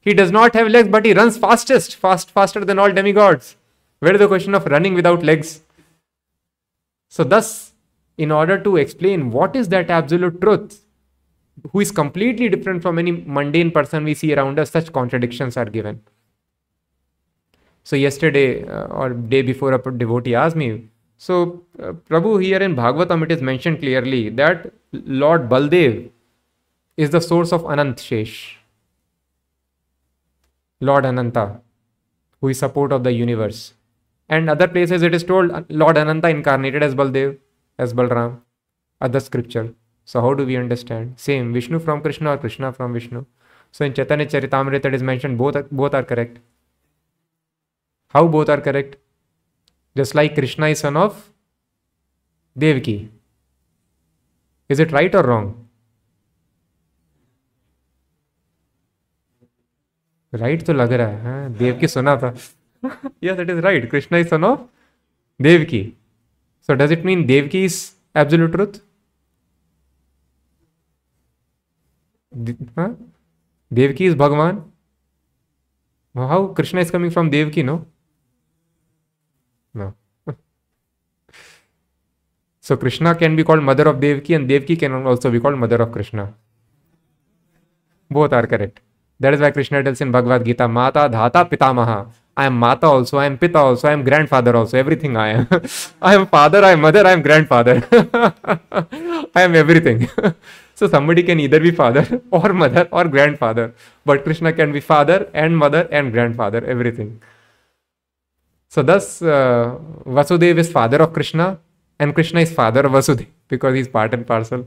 He does not have legs, but he runs fastest, fast, faster than all demigods. Where is the question of running without legs? So, thus, in order to explain what is that absolute truth, who is completely different from any mundane person we see around us, such contradictions are given. So, yesterday uh, or day before, a devotee asked me, So, uh, Prabhu, here in Bhagavatam, it is mentioned clearly that Lord Baldev is the source of Anant Shesh, Lord Ananta, who is support of the universe. And other places it is told Lord Ananta incarnated as Baldev, as Balram, other scripture. So how do we understand? Same, Vishnu from Krishna or Krishna from Vishnu. So in Chaitanya Charitamrita it is mentioned both are, both are correct. How both are correct? Just like Krishna is son of Devaki. Is it right or wrong? Right तो लग रहा है हाँ, Devaki सुना था yes, it is right. Krishna is son of Devaki. So does it mean Devaki is absolute truth? Huh? Devaki is Bhagavan. How Krishna is coming from Devaki, no? No. so Krishna can be called mother of Devaki and Devaki can also be called mother of Krishna. Both are correct. That is why Krishna tells in Bhagavad Gita, Mata Dhata Pitamaha. I am Mata also, I am Pita also, I am grandfather also, everything I am. I am father, I am mother, I am grandfather. I am everything. so somebody can either be father or mother or grandfather. But Krishna can be father and mother and grandfather, everything. So thus, uh, Vasudev is father of Krishna and Krishna is father of Vasudev because he is part and parcel.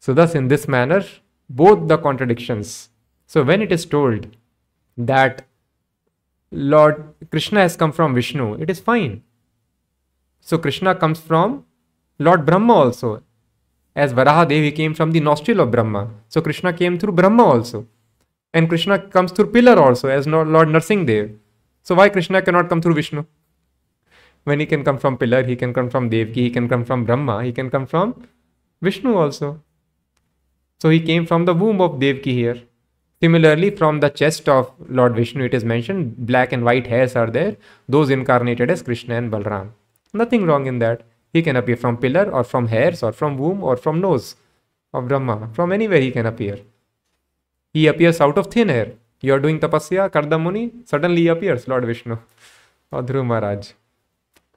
So thus, in this manner, both the contradictions. So when it is told that Lord Krishna has come from Vishnu, it is fine. So Krishna comes from Lord Brahma also. As Varaha Devi came from the nostril of Brahma. So Krishna came through Brahma also. And Krishna comes through pillar also as Lord Narsingh Dev. So why Krishna cannot come through Vishnu? When he can come from pillar, he can come from Devki, he can come from Brahma, he can come from Vishnu also. So he came from the womb of Devki here. Similarly, from the chest of Lord Vishnu, it is mentioned black and white hairs are there, those incarnated as Krishna and Balram. Nothing wrong in that. He can appear from pillar or from hairs or from womb or from nose of Brahma. From anywhere he can appear. He appears out of thin air. You are doing tapasya, Kardam Muni, suddenly he appears, Lord Vishnu or Dhruv Maharaj.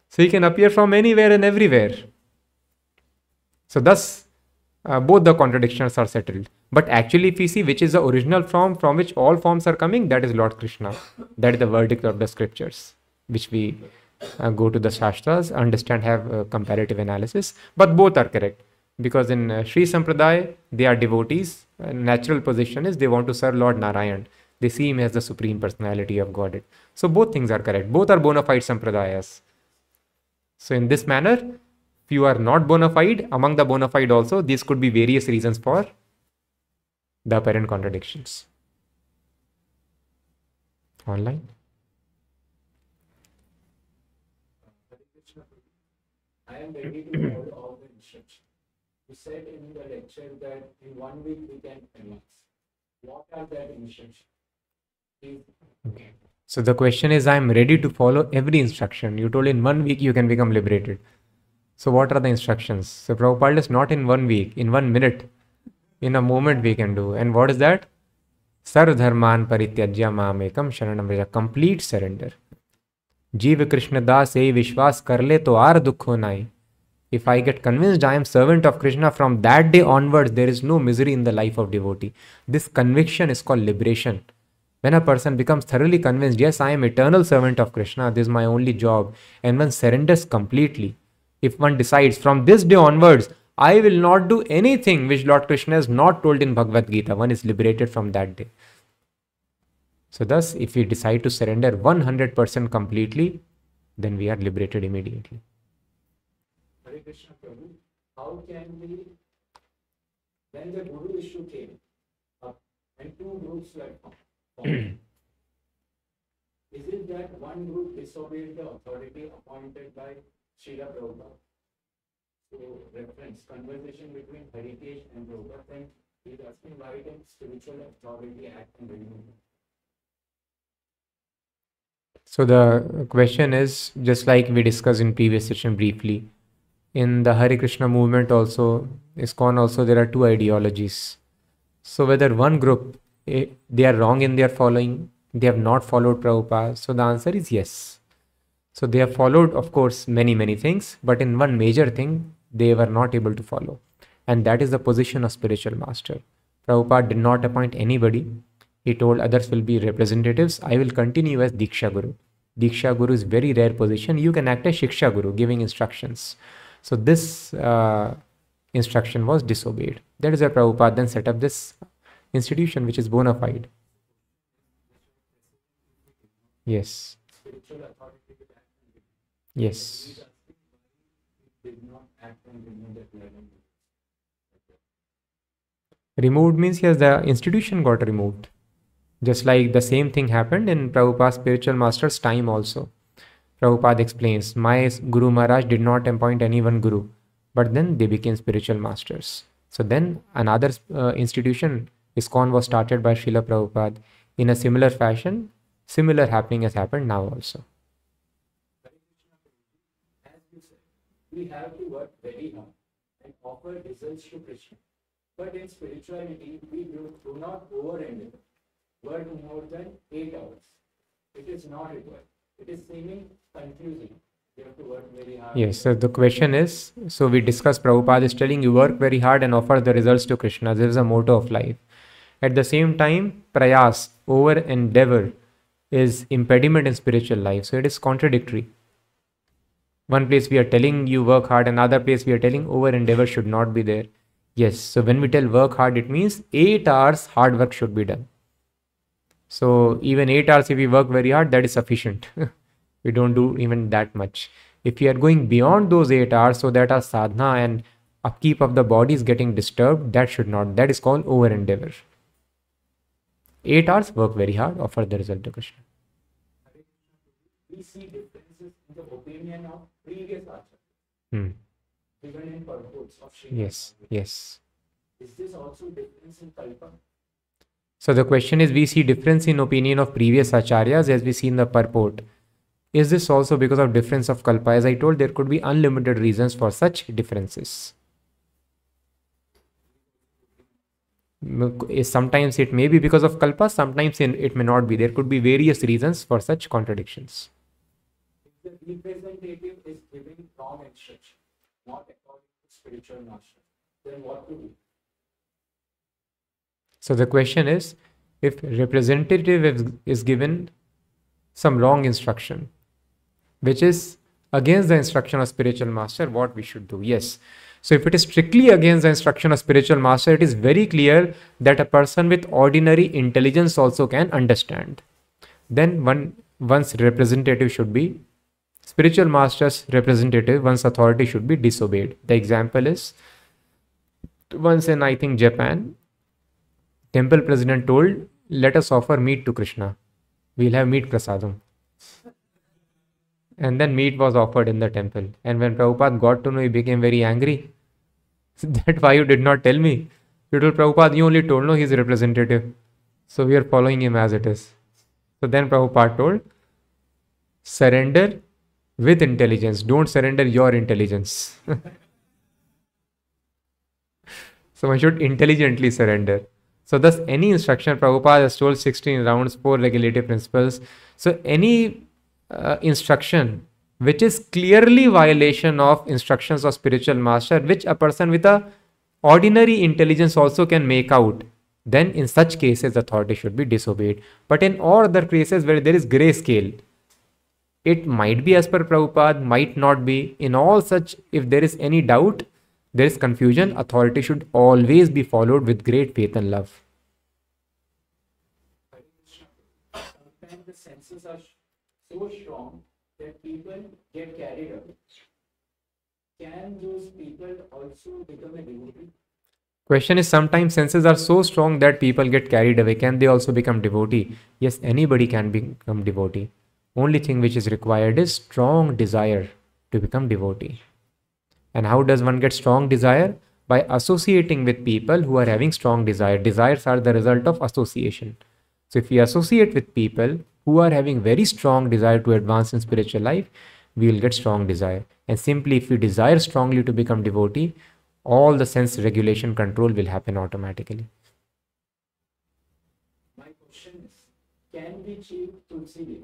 So he can appear from anywhere and everywhere. So thus, uh, both the contradictions are settled. But actually, if we see which is the original form from which all forms are coming, that is Lord Krishna. That is the verdict of the scriptures, which we uh, go to the Shastras, understand, have uh, comparative analysis. But both are correct. Because in uh, Sri Sampradaya, they are devotees. Natural position is they want to serve Lord Narayan. They see him as the supreme personality of Godhead. So both things are correct. Both are bona fide Sampradayas. So in this manner, if you are not bona fide, among the bona fide also, these could be various reasons for the apparent contradictions. Online? Hare Krishna Prabhu. I am ready to follow all the instructions. You said in the lecture that in one week we can advance. What are that instructions? Okay. So the question is, I am ready to follow every instruction. You told in one week you can become liberated. So what are the instructions? So Prabhupada is not in one week, in one minute, in a moment we can do. And what is that? Sarvdharman parityajya mamekam sharanam complete surrender. Jiva Krishna Das ei vishwas karle to ar dukho nai. If I get convinced I am servant of Krishna from that day onwards, there is no misery in the life of devotee. This conviction is called liberation. When a person becomes thoroughly convinced, yes, I am eternal servant of Krishna, this is my only job, and one surrenders completely. If one decides from this day onwards, I will not do anything which Lord Krishna has not told in Bhagavad Gita, one is liberated from that day. So, thus, if we decide to surrender 100% completely, then we are liberated immediately. Hare Krishna Prabhu, how can we, when the Guru issue came up and two groups were formed, is it that one group disobeyed the authority appointed by Srila Prabhupada? So reference, conversation between Heritage and Prabhupada, then he's asking why did spiritual authority act remove it? So the question is just like we discussed in previous session briefly. In the Hare Krishna movement also, ISKCON also, there are two ideologies. So whether one group eh, they are wrong in their following, they have not followed Prabhupada. So the answer is yes. So they have followed, of course, many many things, but in one major thing they were not able to follow, and that is the position of spiritual master. Prabhupada did not appoint anybody. He told others will be representatives. I will continue as Diksha Guru. Diksha Guru is very rare position. You can act as Shiksha Guru, giving instructions. So this uh, instruction was disobeyed. That is why Prabhupada then set up this institution, which is bona fide. Yes. Yes. Removed means yes, the institution got removed. Just like the same thing happened in Prabhupada's spiritual master's time also. Prabhupada explains, My Guru Maharaj did not appoint any one Guru, but then they became spiritual masters. So then another uh, institution, ISKCON, was started by Srila Prabhupada. In a similar fashion, similar happening has happened now also. As you said, we have to work very hard and offer results to Krishna. But in spirituality, we do, do not over endeavor. Work more than eight hours. It is not required. It is seeming confusing. You have to work very hard. Yes, so the question is so we discussed Prabhupada is telling you work very hard and offer the results to Krishna. This is a motto of life. At the same time, prayas, over endeavor, is impediment in spiritual life. So it is contradictory. One place we are telling you work hard, another place we are telling over endeavor should not be there. Yes, so when we tell work hard, it means eight hours hard work should be done. So even eight hours, if we work very hard, that is sufficient. we don't do even that much. If we are going beyond those eight hours, so that our sadhana and upkeep of the body is getting disturbed, that should not. That is called over endeavor. Eight hours, work very hard, offer the result to Krishna. We see differences in the opinion of previous acharyas, Hmm. purports of Sri Yes, yes. Is this also difference in kalpa? So the question is, we see difference in opinion of previous acharyas as we see in the purport. Is this also because of difference of kalpa? As I told, there could be unlimited reasons for such differences. Sometimes it may be because of kalpa, sometimes it may not be. There could be various reasons for such contradictions. The representative is giving wrong instruction, not according to spiritual master, then what to do? So the question is, if representative is, is given some wrong instruction, which is against the instruction of spiritual master, what we should do? Yes. So if it is strictly against the instruction of spiritual master, it is very clear that a person with ordinary intelligence also can understand. Then one one's representative should be spiritual master's representative, one's authority should be disobeyed. The example is once in I think Japan, temple president told, let us offer meat to Krishna. We'll have meat prasadam. And then meat was offered in the temple. And when Prabhupada got to know, he became very angry. that why you did not tell me? You told Prabhupada, you only told no, he's representative. So we are following him as it is. So then Prabhupada told, surrender with intelligence. Don't surrender your intelligence. so one should intelligently surrender. So thus any instruction, Prabhupada has told 16 rounds, 4 regulative principles. So any uh, instruction which is clearly violation of instructions of spiritual master, which a person with a ordinary intelligence also can make out, then in such cases authority should be disobeyed. But in all other cases where there is gray scale, it might be as per Prabhupada, might not be. In all such, if there is any doubt, there is confusion, authority should always be followed with great faith and love. Sometimes the senses are so strong that people get carried away. Can those people also become devotee? Question is sometimes senses are so strong that people get carried away. Can they also become devotee? Yes, anybody can become devotee. Only thing which is required is strong desire to become devotee. And how does one get strong desire? By associating with people who are having strong desire. Desires are the result of association. So if we associate with people who are having very strong desire to advance in spiritual life, we will get strong desire. And simply if we desire strongly to become devotee, all the sense regulation control will happen automatically. My question is, can we chew tulsi?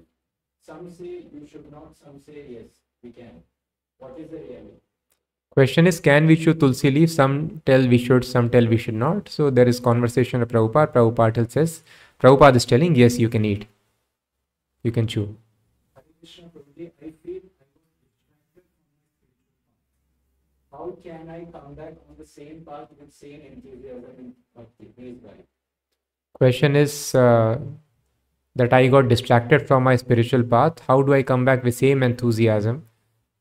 Some say you should not, some say yes, we can. What is the reality? Question is, can we chew tulsi leaf? Some tell we should, some tell we should not. So there is conversation of Prabhupada. Prabhupada says, Prabhupada is telling, yes, you can eat. You can chew. Hare Krishna Prabhuji, I feel I was distracted from my spiritual path. How can I come back on the same path with same enthusiasm and bhakti? Please guide. Question is uh, that I got distracted from my spiritual path. How do I come back with same enthusiasm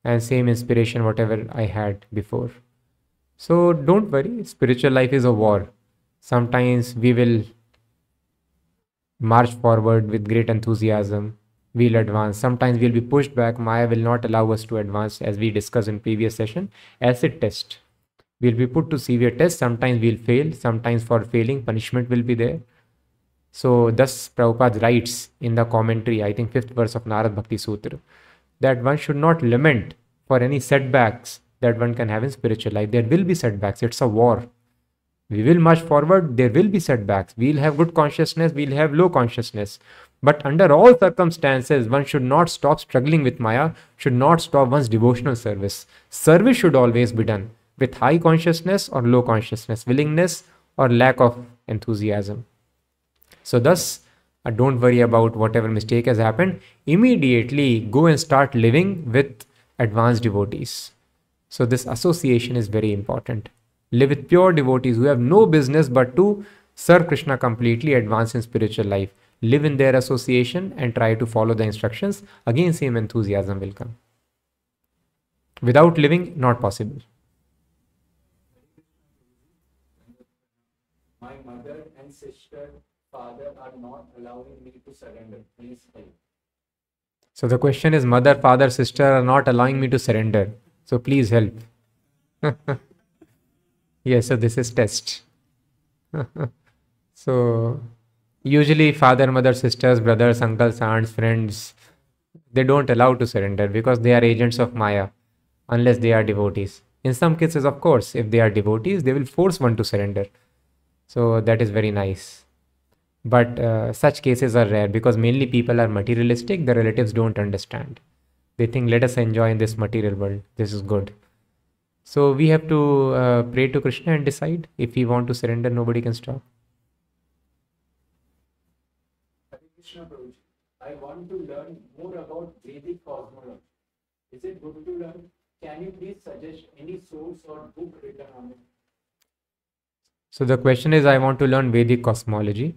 and same inspiration, whatever I had before? So don't worry, spiritual life is a war. Sometimes we will march forward with great enthusiasm. We'll advance. Sometimes we'll be pushed back. Maya will not allow us to advance, as we discussed in previous session. Acid test. We'll be put to severe test. Sometimes we'll fail. Sometimes for failing, punishment will be there. So thus Prabhupada writes in the commentary, I think fifth verse of Narad Bhakti Sutra, that one should not lament for any setbacks that one can have in spiritual life. There will be setbacks. It's a war. We will march forward. There will be setbacks. We'll have good consciousness. We'll have low consciousness. But under all circumstances, one should not stop struggling with Maya, should not stop one's devotional service. Service should always be done with high consciousness or low consciousness, willingness or lack of enthusiasm. So, thus, uh, don't worry about whatever mistake has happened. Immediately go and start living with advanced devotees. So, this association is very important. Live with pure devotees who have no business but to serve Krishna completely, advance in spiritual life. Live in their association and try to follow the instructions. Again, same enthusiasm will come. Without living, not possible. My mother and sister, father are not allowing me to surrender. Please help. So the question is mother, father, sister are not allowing me to surrender. So please help. yes, so this is test. so usually father, mother, sisters, brothers, uncles, aunts, friends, they don't allow to surrender because they are agents of Maya unless they are devotees. In some cases, of course, if they are devotees, they will force one to surrender. So that is very nice. But uh, such cases are rare because mainly people are materialistic, the relatives don't understand. They think, let us enjoy in this material world, this is good. So we have to uh, pray to Krishna and decide if we want to surrender, nobody can stop. Hare Krishna Prabhuji, I want to learn more about Vedic cosmology. Is it good to learn? Can you please suggest any source or book written on it? So the question is, I want to learn Vedic cosmology.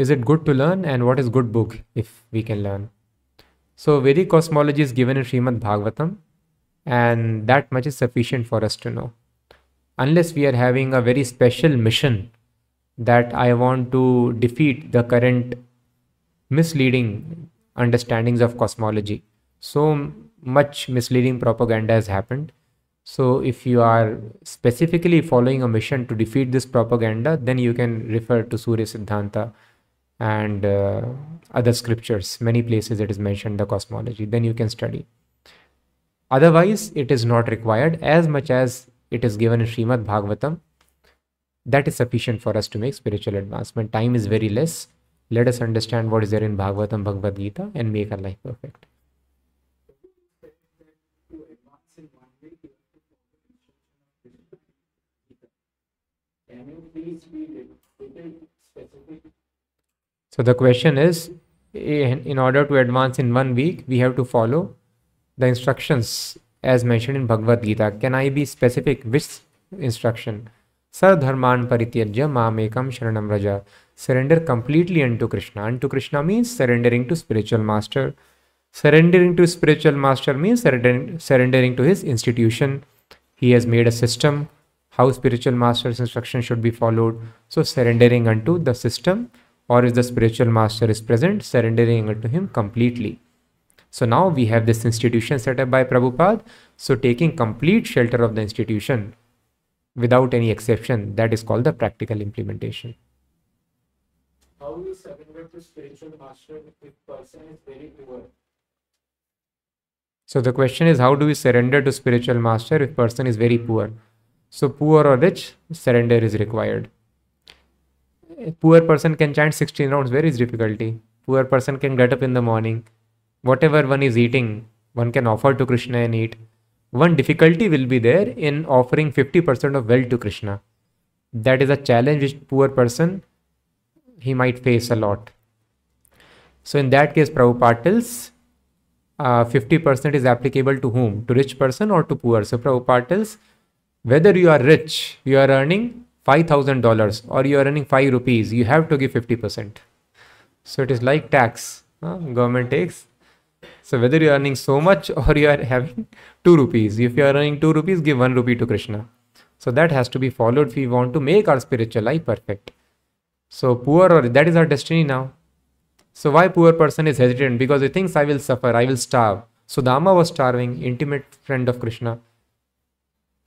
Is it good to learn, and what is good book if we can learn? So Vedic cosmology is given in Srimad Bhagavatam, and that much is sufficient for us to know. Unless we are having a very special mission that I want to defeat the current misleading understandings of cosmology. So much misleading propaganda has happened. So, if you are specifically following a mission to defeat this propaganda, then you can refer to Surya Siddhanta and uh, other scriptures. Many places it is mentioned the cosmology. Then you can study. Otherwise, it is not required as much as it is given in Srimad Bhagavatam. That is sufficient for us to make spiritual advancement. Time is very less. Let us understand what is there in Bhagavatam, Bhagavad Gita, and make our life perfect. To advance in one way, you have to follow instruction of Krishna. Can you please be little specific? So the question is in, order to advance in one week, we have to follow the instructions as mentioned in Bhagavad Gita. Can I be specific? Which instruction? Sarvdharman parityajya mamekam sharanam vraja. Surrender completely unto Krishna. Unto Krishna means surrendering to spiritual master. Surrendering to spiritual master means surrendering to his institution. He has made a system how spiritual master's instruction should be followed. So surrendering unto the system or if the spiritual master is present, surrendering it to him completely. So now we have this institution set up by Prabhupada. So taking complete shelter of the institution without any exception, that is called the practical implementation. How we surrender to spiritual master if person is very poor? So the question is how do we surrender to spiritual master if person is very poor? So poor or rich, surrender is required. Poor person can chant 16 rounds, where is difficulty? Poor person can get up in the morning. Whatever one is eating, one can offer to Krishna and eat. One difficulty will be there in offering 50% of wealth to Krishna. That is a challenge which poor person he might face a lot. So in that case, Prabhupada tells uh, 50% is applicable to whom? To rich person or to poor? So Prabhupada tells whether you are rich, you are earning $5,000 or you are earning 5 rupees, you have to give 50%. So it is like tax. Government takes. So whether you are earning so much or you are having 2 rupees, if you are earning 2 rupees, give 1 rupee to Krishna. So that has to be followed if we want to make our spiritual life perfect. So poor or that is our destiny now. So why poor person is hesitant? Because he thinks I will suffer, I will starve. So Sudama was starving, intimate friend of Krishna.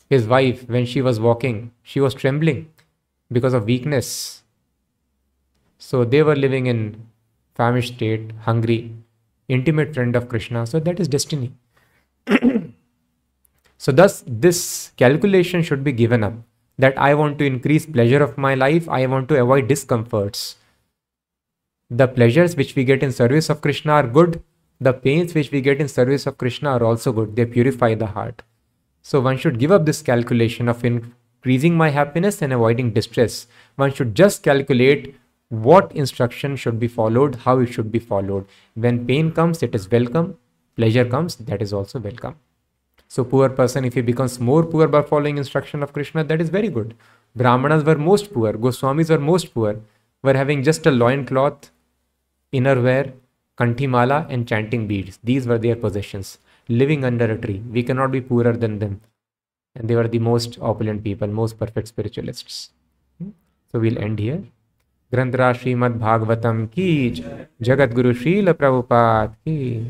His wife, when she was walking, she was trembling because of weakness. So they were living in famished state, hungry, intimate friend of Krishna. So that is destiny. so thus this calculation should be given up that I want to increase pleasure of my life, I want to avoid discomforts. The pleasures which we get in service of Krishna are good, the pains which we get in service of Krishna are also good, they purify the heart. So one should give up this calculation of increasing my happiness and avoiding distress. One should just calculate what instruction should be followed, how it should be followed. When pain comes, it is welcome. Pleasure comes, that is also welcome. So poor person, if he becomes more poor by following instruction of Krishna, that is very good. Brahmanas were most poor, Goswamis were most poor, were having just a loin cloth, inner wear, kanthimala and chanting beads. These were their possessions Living under a tree. We cannot be poorer than them. And they were the most opulent people, most perfect spiritualists. Hmm? So we'll end here. ग्रंथरा Shrimad Bhagavatam की जगत गुरु शील प्रभुपाद की